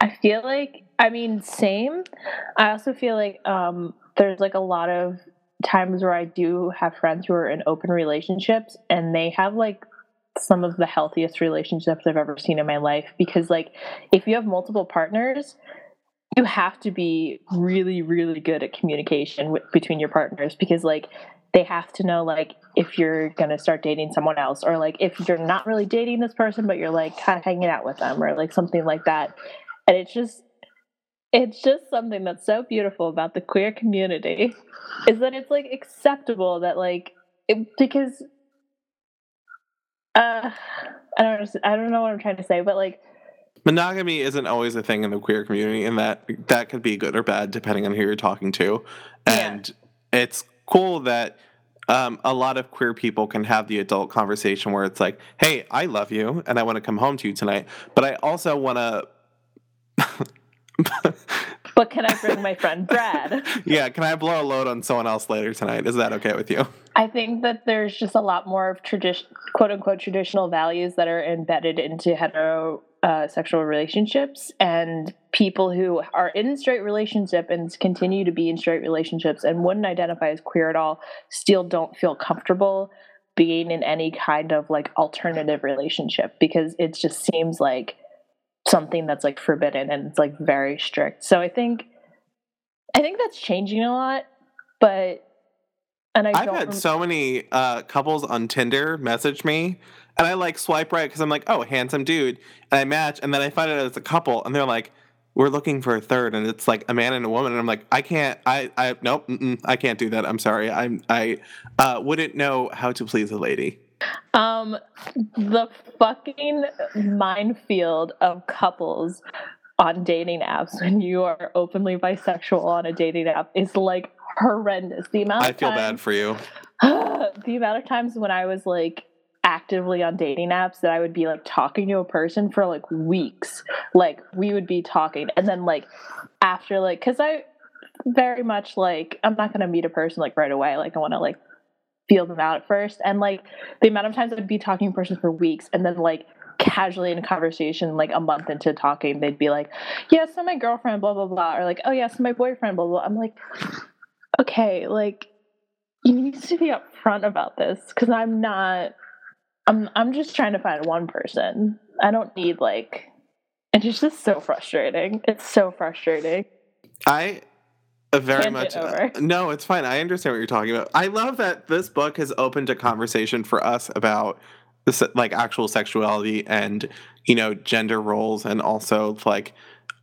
I feel like I mean same. I also feel like um there's like a lot of times where I do have friends who are in open relationships and they have like some of the healthiest relationships I've ever seen in my life because like if you have multiple partners you have to be really really good at communication with, between your partners because like they have to know like if you're going to start dating someone else or like if you're not really dating this person but you're like kind of hanging out with them or like something like that. And it's just it's just something that's so beautiful about the queer community is that it's like acceptable that like it, because uh I don't know, I don't know what I'm trying to say but like monogamy isn't always a thing in the queer community and that that could be good or bad depending on who you're talking to and yeah. it's cool that um, a lot of queer people can have the adult conversation where it's like hey i love you and i want to come home to you tonight but i also want to but can I bring my friend Brad? yeah, can I blow a load on someone else later tonight? Is that okay with you? I think that there's just a lot more of tradition, quote unquote, traditional values that are embedded into heterosexual uh, relationships, and people who are in straight relationship and continue to be in straight relationships and wouldn't identify as queer at all, still don't feel comfortable being in any kind of like alternative relationship because it just seems like something that's like forbidden and it's like very strict. So I think I think that's changing a lot, but and I have had rem- so many uh, couples on Tinder message me, and I like swipe right because I'm like, oh, handsome dude, and I match, and then I find out it's a couple, and they're like, we're looking for a third, and it's like a man and a woman, and I'm like, I can't, I, I, nope, I can't do that. I'm sorry, I'm, I uh, wouldn't know how to please a lady. Um, the fucking minefield of couples on dating apps when you are openly bisexual on a dating app is like horrendous. The amount I feel times, bad for you. the amount of times when I was like actively on dating apps that I would be like talking to a person for like weeks. Like we would be talking and then like after like cuz I very much like I'm not going to meet a person like right away. Like I want to like feel them out at first. And like the amount of times I'd be talking to person for weeks and then like casually in a conversation, like a month into talking, they'd be like, Yeah, so my girlfriend, blah, blah, blah. Or like, oh yeah, so my boyfriend, blah, blah. I'm like, okay, like you need to be upfront about this because I'm not I'm I'm just trying to find one person. I don't need like and it's just so frustrating. It's so frustrating. I very much. Uh, no, it's fine. I understand what you're talking about. I love that this book has opened a conversation for us about this, like actual sexuality and you know gender roles, and also like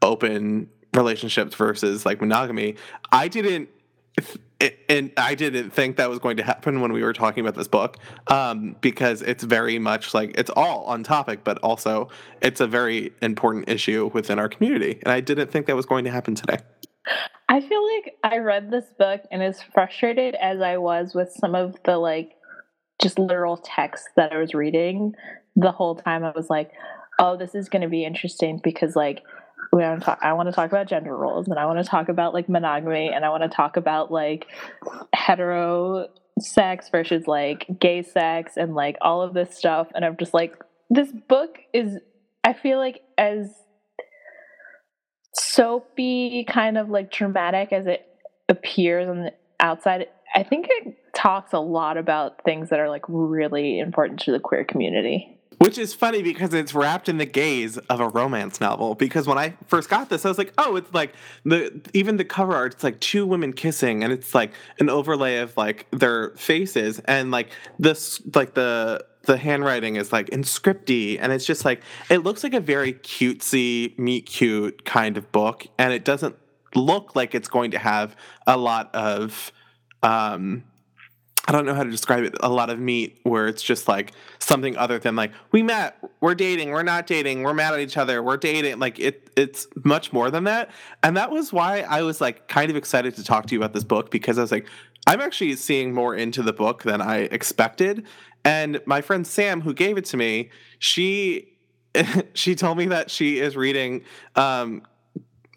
open relationships versus like monogamy. I didn't. And I didn't think that was going to happen when we were talking about this book, um, because it's very much like it's all on topic, but also it's a very important issue within our community. And I didn't think that was going to happen today. I feel like I read this book and as frustrated as I was with some of the like just literal text that I was reading the whole time I was like, oh, this is going to be interesting because like we want to talk I want to talk about gender roles and I want to talk about like monogamy and I want to talk about like hetero sex versus like gay sex and like all of this stuff. And I'm just like this book is I feel like as soapy, kind of like dramatic as it appears on the outside, I think it talks a lot about things that are like really important to the queer community. Which is funny because it's wrapped in the gaze of a romance novel. Because when I first got this, I was like, oh, it's like the even the cover art, it's like two women kissing, and it's like an overlay of like their faces, and like this, like the the handwriting is like inscripty and it's just like it looks like a very cutesy meet cute kind of book and it doesn't look like it's going to have a lot of um I don't know how to describe it. A lot of meat where it's just like something other than like we met, we're dating, we're not dating, we're mad at each other, we're dating. Like it, it's much more than that. And that was why I was like kind of excited to talk to you about this book because I was like, I'm actually seeing more into the book than I expected. And my friend Sam, who gave it to me, she she told me that she is reading um,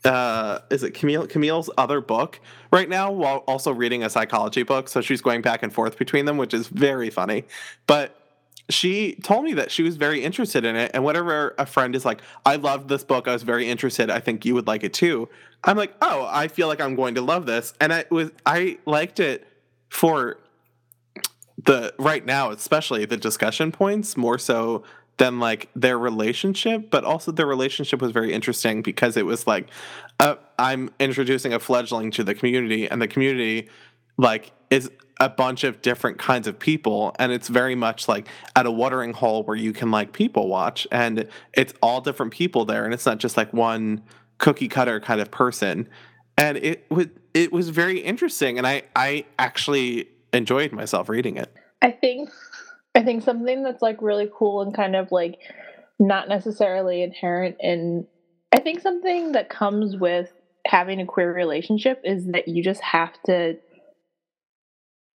uh, is it Camille Camille's other book right now while also reading a psychology book. So she's going back and forth between them, which is very funny. But she told me that she was very interested in it. And whenever a friend is like, I loved this book, I was very interested, I think you would like it too. I'm like, oh, I feel like I'm going to love this. And I was I liked it for the right now, especially the discussion points, more so than like their relationship, but also their relationship was very interesting because it was like uh, I'm introducing a fledgling to the community, and the community like is a bunch of different kinds of people, and it's very much like at a watering hole where you can like people watch, and it's all different people there, and it's not just like one cookie cutter kind of person, and it was it was very interesting, and I I actually enjoyed myself reading it. I think I think something that's like really cool and kind of like not necessarily inherent in I think something that comes with having a queer relationship is that you just have to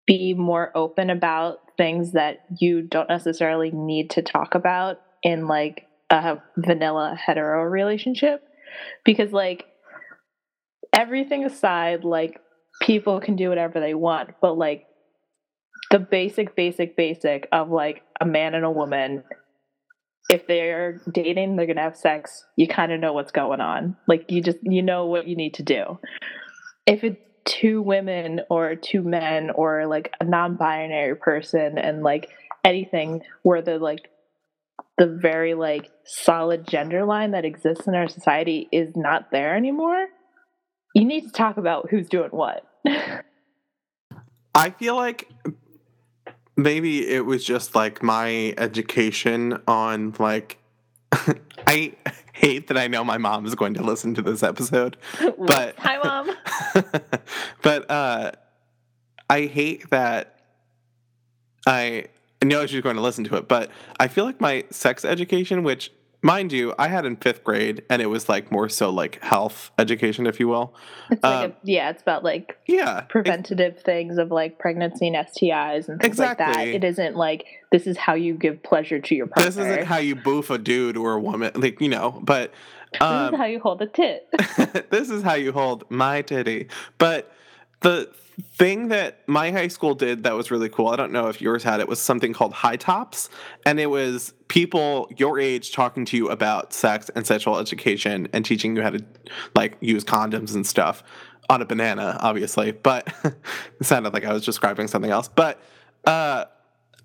be more open about things that you don't necessarily need to talk about in like a vanilla hetero relationship. Because like everything aside like people can do whatever they want but like the basic, basic, basic of like a man and a woman. If they're dating, they're gonna have sex. You kind of know what's going on. Like you just you know what you need to do. If it's two women or two men or like a non-binary person and like anything where the like the very like solid gender line that exists in our society is not there anymore, you need to talk about who's doing what. I feel like maybe it was just like my education on like I hate that I know my mom is going to listen to this episode. But hi mom. but uh I hate that I know she's going to listen to it, but I feel like my sex education, which mind you, I had in fifth grade, and it was like more so like health education, if you will. It's like um, a, yeah, it's about like yeah preventative things of like pregnancy and STIs and things exactly. like that. It isn't like this is how you give pleasure to your partner. This isn't how you boof a dude or a woman, like you know. But um, this is um, how you hold a tit. this is how you hold my titty. But the thing that my high school did that was really cool, I don't know if yours had it, was something called High Tops. And it was people your age talking to you about sex and sexual education and teaching you how to like use condoms and stuff on a banana, obviously. But it sounded like I was describing something else. But uh,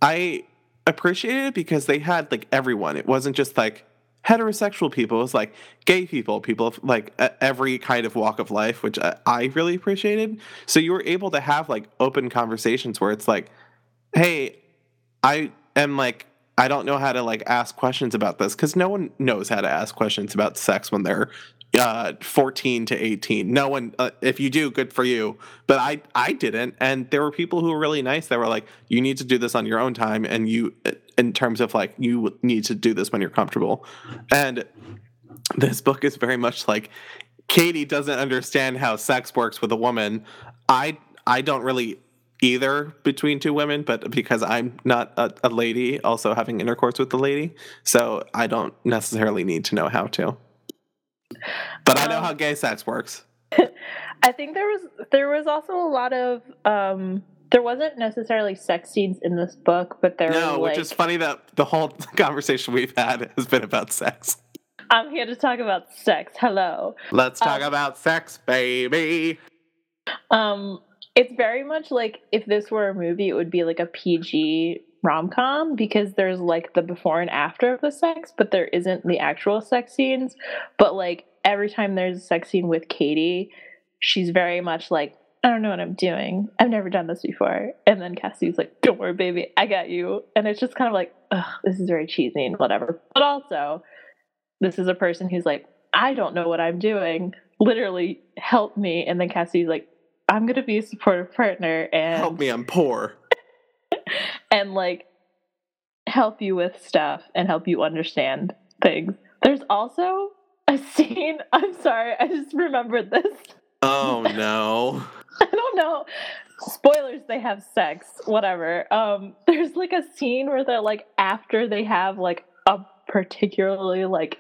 I appreciated it because they had like everyone. It wasn't just like heterosexual people. It was like gay people, people of like every kind of walk of life, which I really appreciated. So you were able to have like open conversations where it's like, hey, I am like, I don't know how to like ask questions about this because no one knows how to ask questions about sex when they're uh, 14 to 18. No one, uh, if you do, good for you. But I, I didn't. And there were people who were really nice that were like, you need to do this on your own time. And you, in terms of like, you need to do this when you're comfortable. And this book is very much like, Katie doesn't understand how sex works with a woman. I, I don't really either between two women, but because I'm not a, a lady, also having intercourse with the lady. So I don't necessarily need to know how to. But um, I know um, how gay sex works. I think there was there was also a lot of um there wasn't necessarily sex scenes in this book, but there no, which is funny that the whole conversation we've had has been about sex. I'm here to talk about sex. Hello. Let's talk um, about sex, baby. Um, it's very much like if this were a movie, it would be like a PG rom com because there's like the before and after of the sex, but there isn't the actual sex scenes. But like every time there's a sex scene with Katie, she's very much like, I don't know what I'm doing. I've never done this before. And then Cassie's like, Don't worry, baby, I got you. And it's just kind of like, this is very cheesy and whatever. But also, this is a person who's like, I don't know what I'm doing. Literally, help me. And then Cassie's like, I'm gonna be a supportive partner and help me. I'm poor. and like help you with stuff and help you understand things. There's also a scene. I'm sorry, I just remembered this. Oh no. I don't know. Spoilers, they have sex, whatever. Um, there's like a scene where they're like after they have like a particularly like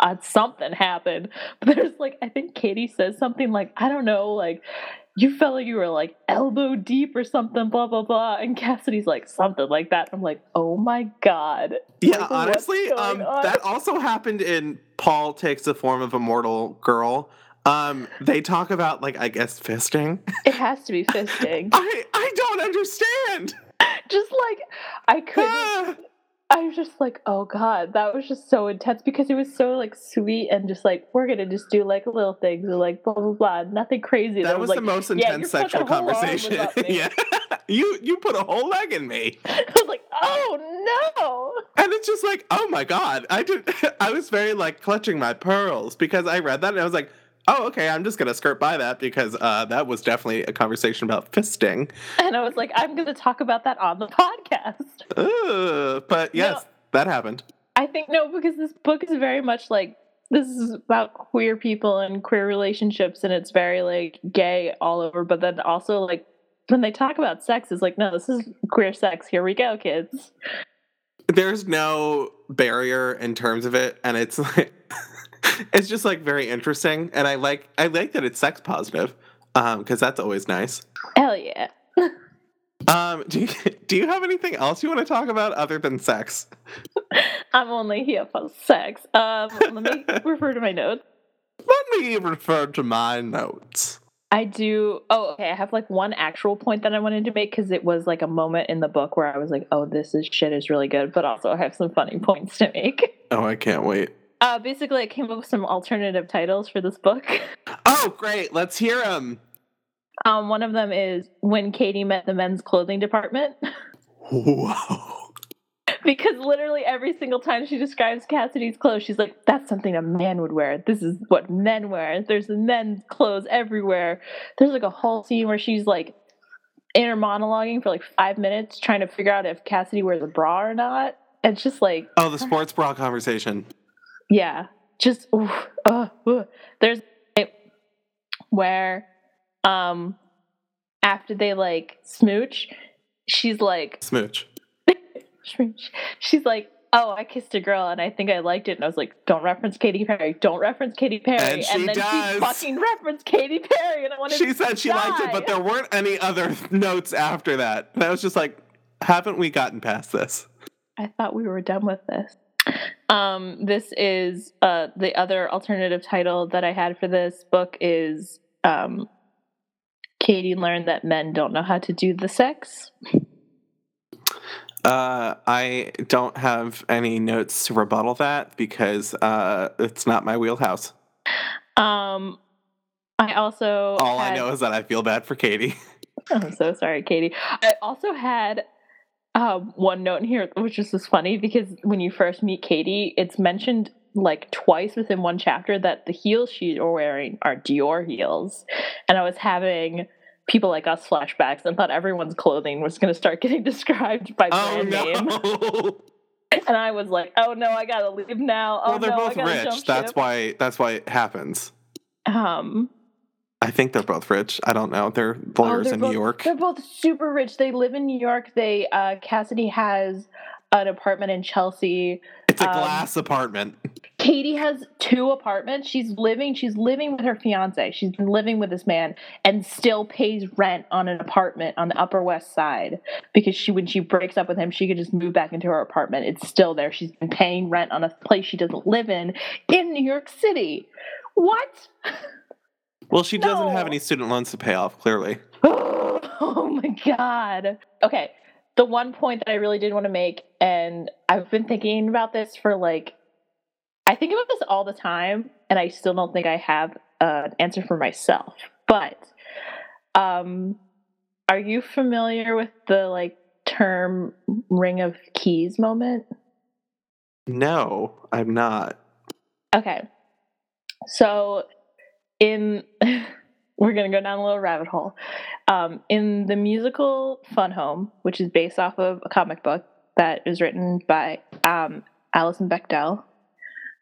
uh, something happened. But there's like I think Katie says something like, I don't know, like you felt like you were like elbow deep or something, blah blah blah. And Cassidy's like something like that. I'm like, oh my god. Yeah, Like, honestly, um, that also happened in Paul Takes the Form of a Mortal Girl. Um, they talk about like I guess fisting. It has to be fisting. I I don't understand. just like I couldn't Ah. Was just like, oh god, that was just so intense because it was so like sweet and just like we're gonna just do like little things or like blah blah blah, nothing crazy. that was like, the most intense fucking sexual was conversation. yeah, you you put a whole leg in me, I was like, oh no. and it's just like, oh my god, I did. I was very like clutching my pearls because I read that and I was like, oh okay, I'm just gonna skirt by that because uh, that was definitely a conversation about fisting. And I was like, I'm gonna talk about that on the podcast. But yes, that happened. I think no, because this book is very much like this is about queer people and queer relationships, and it's very like gay all over. But then also like when they talk about sex, it's like no, this is queer sex. Here we go, kids. there's no barrier in terms of it and it's like it's just like very interesting and i like i like that it's sex positive um because that's always nice Hell yeah. um do you, do you have anything else you want to talk about other than sex I'm only here for sex. Um, let me refer to my notes. let me refer to my notes I do. Oh, okay. I have like one actual point that I wanted to make because it was like a moment in the book where I was like, "Oh, this is shit is really good," but also I have some funny points to make. oh i can't wait Uh, basically, I came up with some alternative titles for this book. oh great let's hear them Um, one of them is when Katie met the men's clothing department, whoa because literally every single time she describes Cassidy's clothes, she's like, "That's something a man would wear. This is what men wear. There's men's clothes everywhere." There's like a whole scene where she's like inner monologuing for like five minutes trying to figure out if Cassidy wears a bra or not. It's just like, oh the sports bra conversation yeah, just uh, uh. there's where um after they like smooch, she's like smooch she's like, "Oh, I kissed a girl and I think I liked it." And I was like, "Don't reference Katy Perry. Don't reference Katy Perry." And she then does. she fucking referenced Katy Perry, and I wanted. she said she liked it but there weren't any other notes after that and i was just like haven't we gotten past this I thought we were done with this. Um, this is uh the other alternative title that I had for this book is um, Katie learned that men don't know how to do the sex. Uh, I don't have any notes to rebuttal that because uh, it's not my wheelhouse. Um, I also All I know is that I feel bad for Katie. I'm so sorry, Katie. I also had um, one note in here, which is just funny because when you first meet Katie, it's mentioned like twice within one chapter that the heels she's wearing are Dior heels, and I was having people like us flashbacks and thought everyone's clothing was going to start getting described by Oh brand name, and I was like, "Oh no, I gotta leave now." Oh well, they're no, both rich. That's ship." why. That's why it happens. Um, I think they're both rich. I don't know. They're Oh, lawyers they're in both- New York. They're both super rich. They live in New York. They uh, Cassidy has an apartment in Chelsea. It's a um, glass apartment. Katie has two apartments. She's living. She's living with her fiance. She's been living with this man and still pays rent on an apartment on the Upper West Side because she, when she breaks up with him, she could just move back into her apartment. It's still there. She's been paying rent on a place she doesn't live in in New York City. What? Well, she doesn't have any student loans to pay off. Clearly. Oh my god. Okay. The one point that I really did want to make, and I've been thinking about this for like, I think about this all the time, and I still don't think I have uh, an answer for myself. But, um, are you familiar with the like term "ring of keys" moment? No, I'm not. Okay. So in we're gonna go down a little rabbit hole. um, in the musical Fun Home, which is based off of a comic book that is written by um, Alison Bechdel,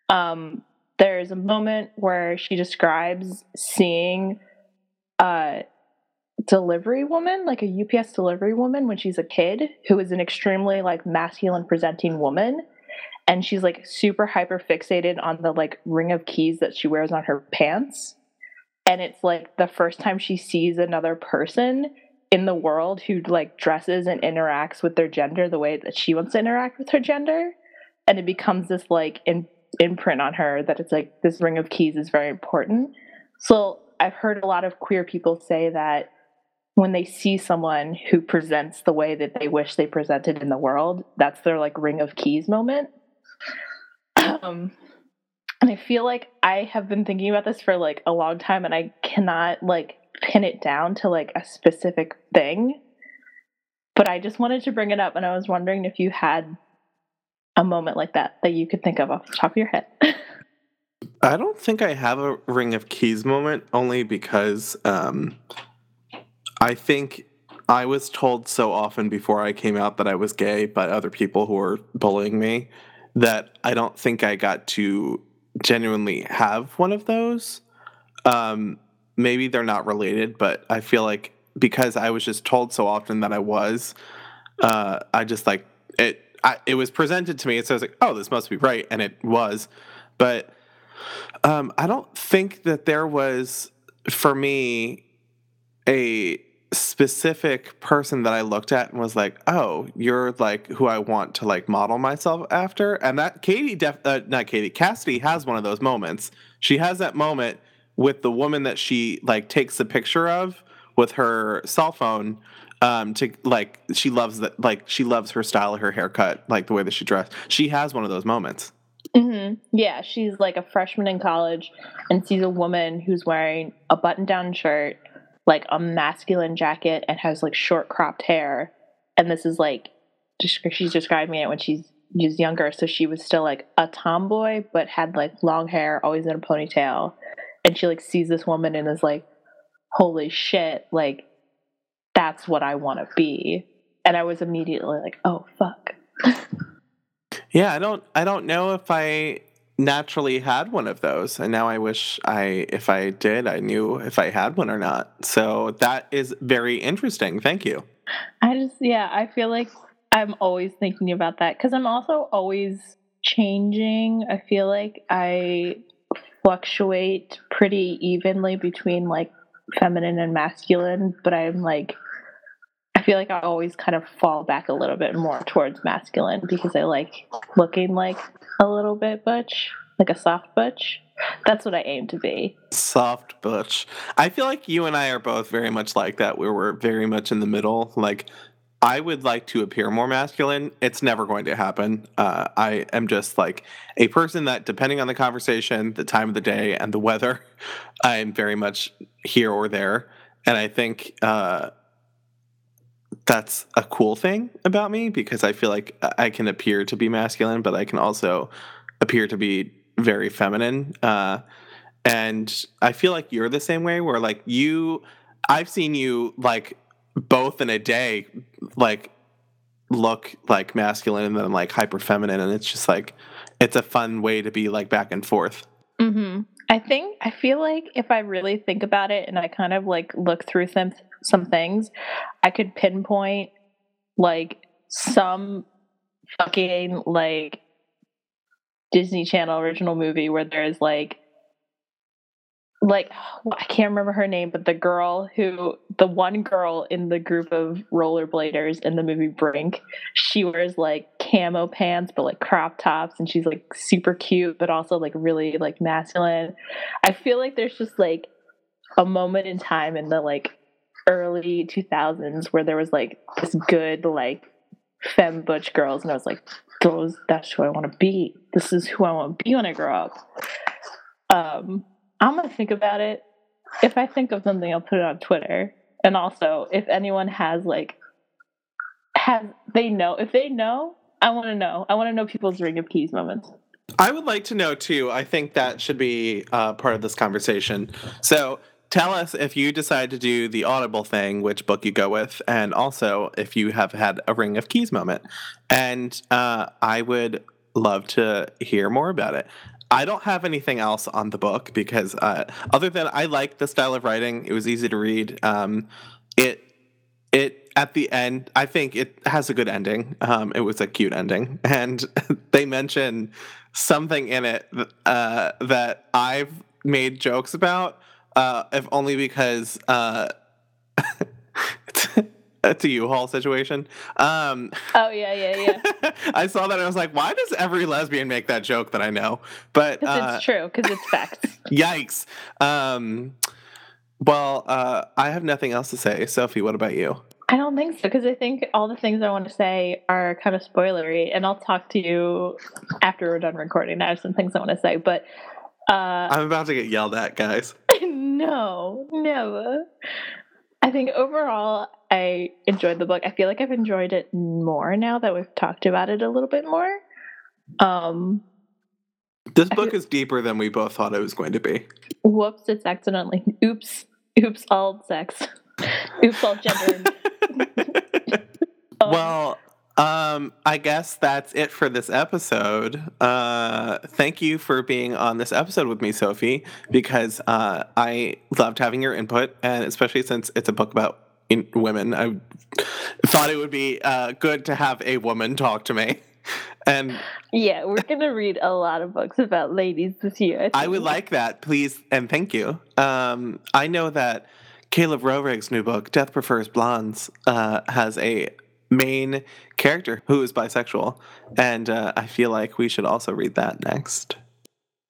um, there's a moment where she describes seeing a delivery woman, like a UPS delivery woman, when she's a kid, who is an extremely like masculine presenting woman. And she's like super hyper fixated on the like ring of keys that she wears on her pants and it's like the first time she sees another person in the world who like dresses and interacts with their gender the way that she wants to interact with her gender and it becomes this like in, imprint on her that it's like this ring of keys is very important. So i've heard a lot of queer people say that when they see someone who presents the way that they wish they presented in the world that's their like ring of keys moment. Um I feel like I have been thinking about this for like a long time and I cannot like pin it down to like a specific thing. But I just wanted to bring it up and I was wondering if you had a moment like that that you could think of off the top of your head. I don't think I have a ring of keys moment only because um, I think I was told so often before I came out that I was gay by other people who were bullying me that I don't think I got to genuinely have one of those. Um, maybe they're not related, but I feel like because I was just told so often that I was, uh, I just like it. I, it was presented to me, and so I was like, "Oh, this must be right," and it was. But um, I don't think that there was for me a specific person that I looked at and was like, "Oh, you're like who I want to like model myself after." And that Katie, def- uh, not Katie, Cassidy has one of those moments. She has that moment with the woman that she like takes a picture of with her cell phone. Um, to like, she loves that. Like, she loves her style, her haircut, like the way that she dressed. She has one of those moments. Mm-hmm. Yeah, she's like a freshman in college and sees a woman who's wearing a button-down shirt like a masculine jacket and has like short cropped hair. And this is like she's describing it when she's she's younger, so she was still like a tomboy, but had like long hair, always in a ponytail. And she like sees this woman and is like, "Holy shit! Like that's what I want to be." And I was immediately like, "Oh fuck." yeah, I don't I don't know if I naturally had one of those and now i wish i if i did i knew if i had one or not. So that is very interesting. Thank you. I just yeah i feel like i'm always thinking about that because i'm also always changing. I feel like i fluctuate pretty evenly between like feminine and masculine but i'm like I feel like I always kind of fall back a little bit more towards masculine because I like looking like a little bit butch, like a soft butch. That's what I aim to be. Soft butch. I feel like you and I are both very much like that, where we're very much in the middle. Like, I would like to appear more masculine. It's never going to happen. Uh, I am just like a person that, depending on the conversation, the time of the day, and the weather, I am very much here or there. And I think uh, that's a cool thing about me because I feel like I can appear to be masculine, but I can also appear to be very feminine. Uh, and I feel like you're the same way, where like you, I've seen you like both in a day, like look like masculine and then like hyper feminine, and it's just like it's a fun way to be like back and forth. Mm-hmm. I think I feel like if I really think about it and I kind of like look through some some things, I could pinpoint like some fucking like Disney Channel original movie where there's like like I can't remember her name, but the girl who the one girl in the group of rollerbladers in the movie Brink, she wears like camo pants but like crop tops and she's like super cute but also like really like masculine. I feel like there's just like a moment in time in the like early 2000s where there was like this good like femme butch girls and I was like those that's who I want to be. This is who I want to be when I grow up. Um I'm to think about it. If I think of something I'll put it on Twitter. And also if anyone has like have they know if they know I want to know. I want to know people's ring of keys moments. I would like to know too. I think that should be uh, part of this conversation. So tell us if you decide to do the Audible thing, which book you go with, and also if you have had a Ring of Keys moment. And uh, I would love to hear more about it. I don't have anything else on the book because, uh, other than I like the style of writing, it was easy to read. Um, it it at the end, I think it has a good ending. Um, it was a cute ending, and they mention something in it uh, that I've made jokes about, uh, if only because it's a U-Haul situation. Um, oh yeah, yeah, yeah. I saw that and I was like, why does every lesbian make that joke that I know? But uh, it's true because it's facts. yikes. Um, well, uh, I have nothing else to say. Sophie, what about you? I don't think so because I think all the things I want to say are kind of spoilery, and I'll talk to you after we're done recording. I have some things I want to say, but uh, I'm about to get yelled at, guys. no, never. I think overall, I enjoyed the book. I feel like I've enjoyed it more now that we've talked about it a little bit more. Um, this book is deeper than we both thought it was going to be. Whoops! It's accidentally. Oops! Oops! All sex. Oops! All gender. um, well, um, I guess that's it for this episode. Uh, thank you for being on this episode with me, Sophie, because uh, I loved having your input, and especially since it's a book about women, I thought it would be uh, good to have a woman talk to me. And yeah, we're gonna read a lot of books about ladies this year. I, I would like that, please, and thank you. Um, I know that Caleb Roehrig's new book, Death Prefers Blondes, uh, has a main character who is bisexual. And uh, I feel like we should also read that next.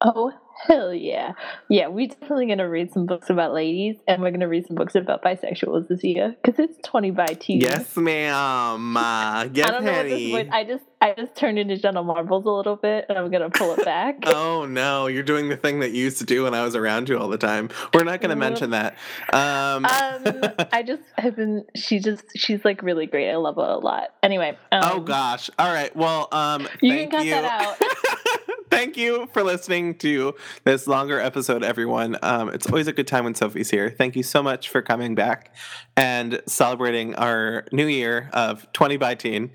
Oh, hell yeah. Yeah, we're definitely going to read some books about ladies and we're going to read some books about bisexuals this year because it's 20 by 2. Yes, ma'am. Uh, yes, I don't know honey. what this I just I just turned into Jenna Marbles a little bit and I'm going to pull it back. oh, no. You're doing the thing that you used to do when I was around you all the time. We're not going to mention that. Um, um, I just have been, she just, she's like really great. I love her a lot. Anyway. Oh, um, oh, gosh. All right. Well, um, you can cut you. that out. Thank you for listening to this longer episode, everyone. Um, it's always a good time when Sophie's here. Thank you so much for coming back and celebrating our new year of 20 by teen.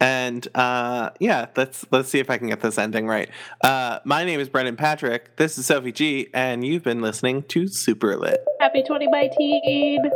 And uh, yeah, let's let's see if I can get this ending right. Uh, my name is Brendan Patrick. This is Sophie G, and you've been listening to Super Lit. Happy 20 by Teen.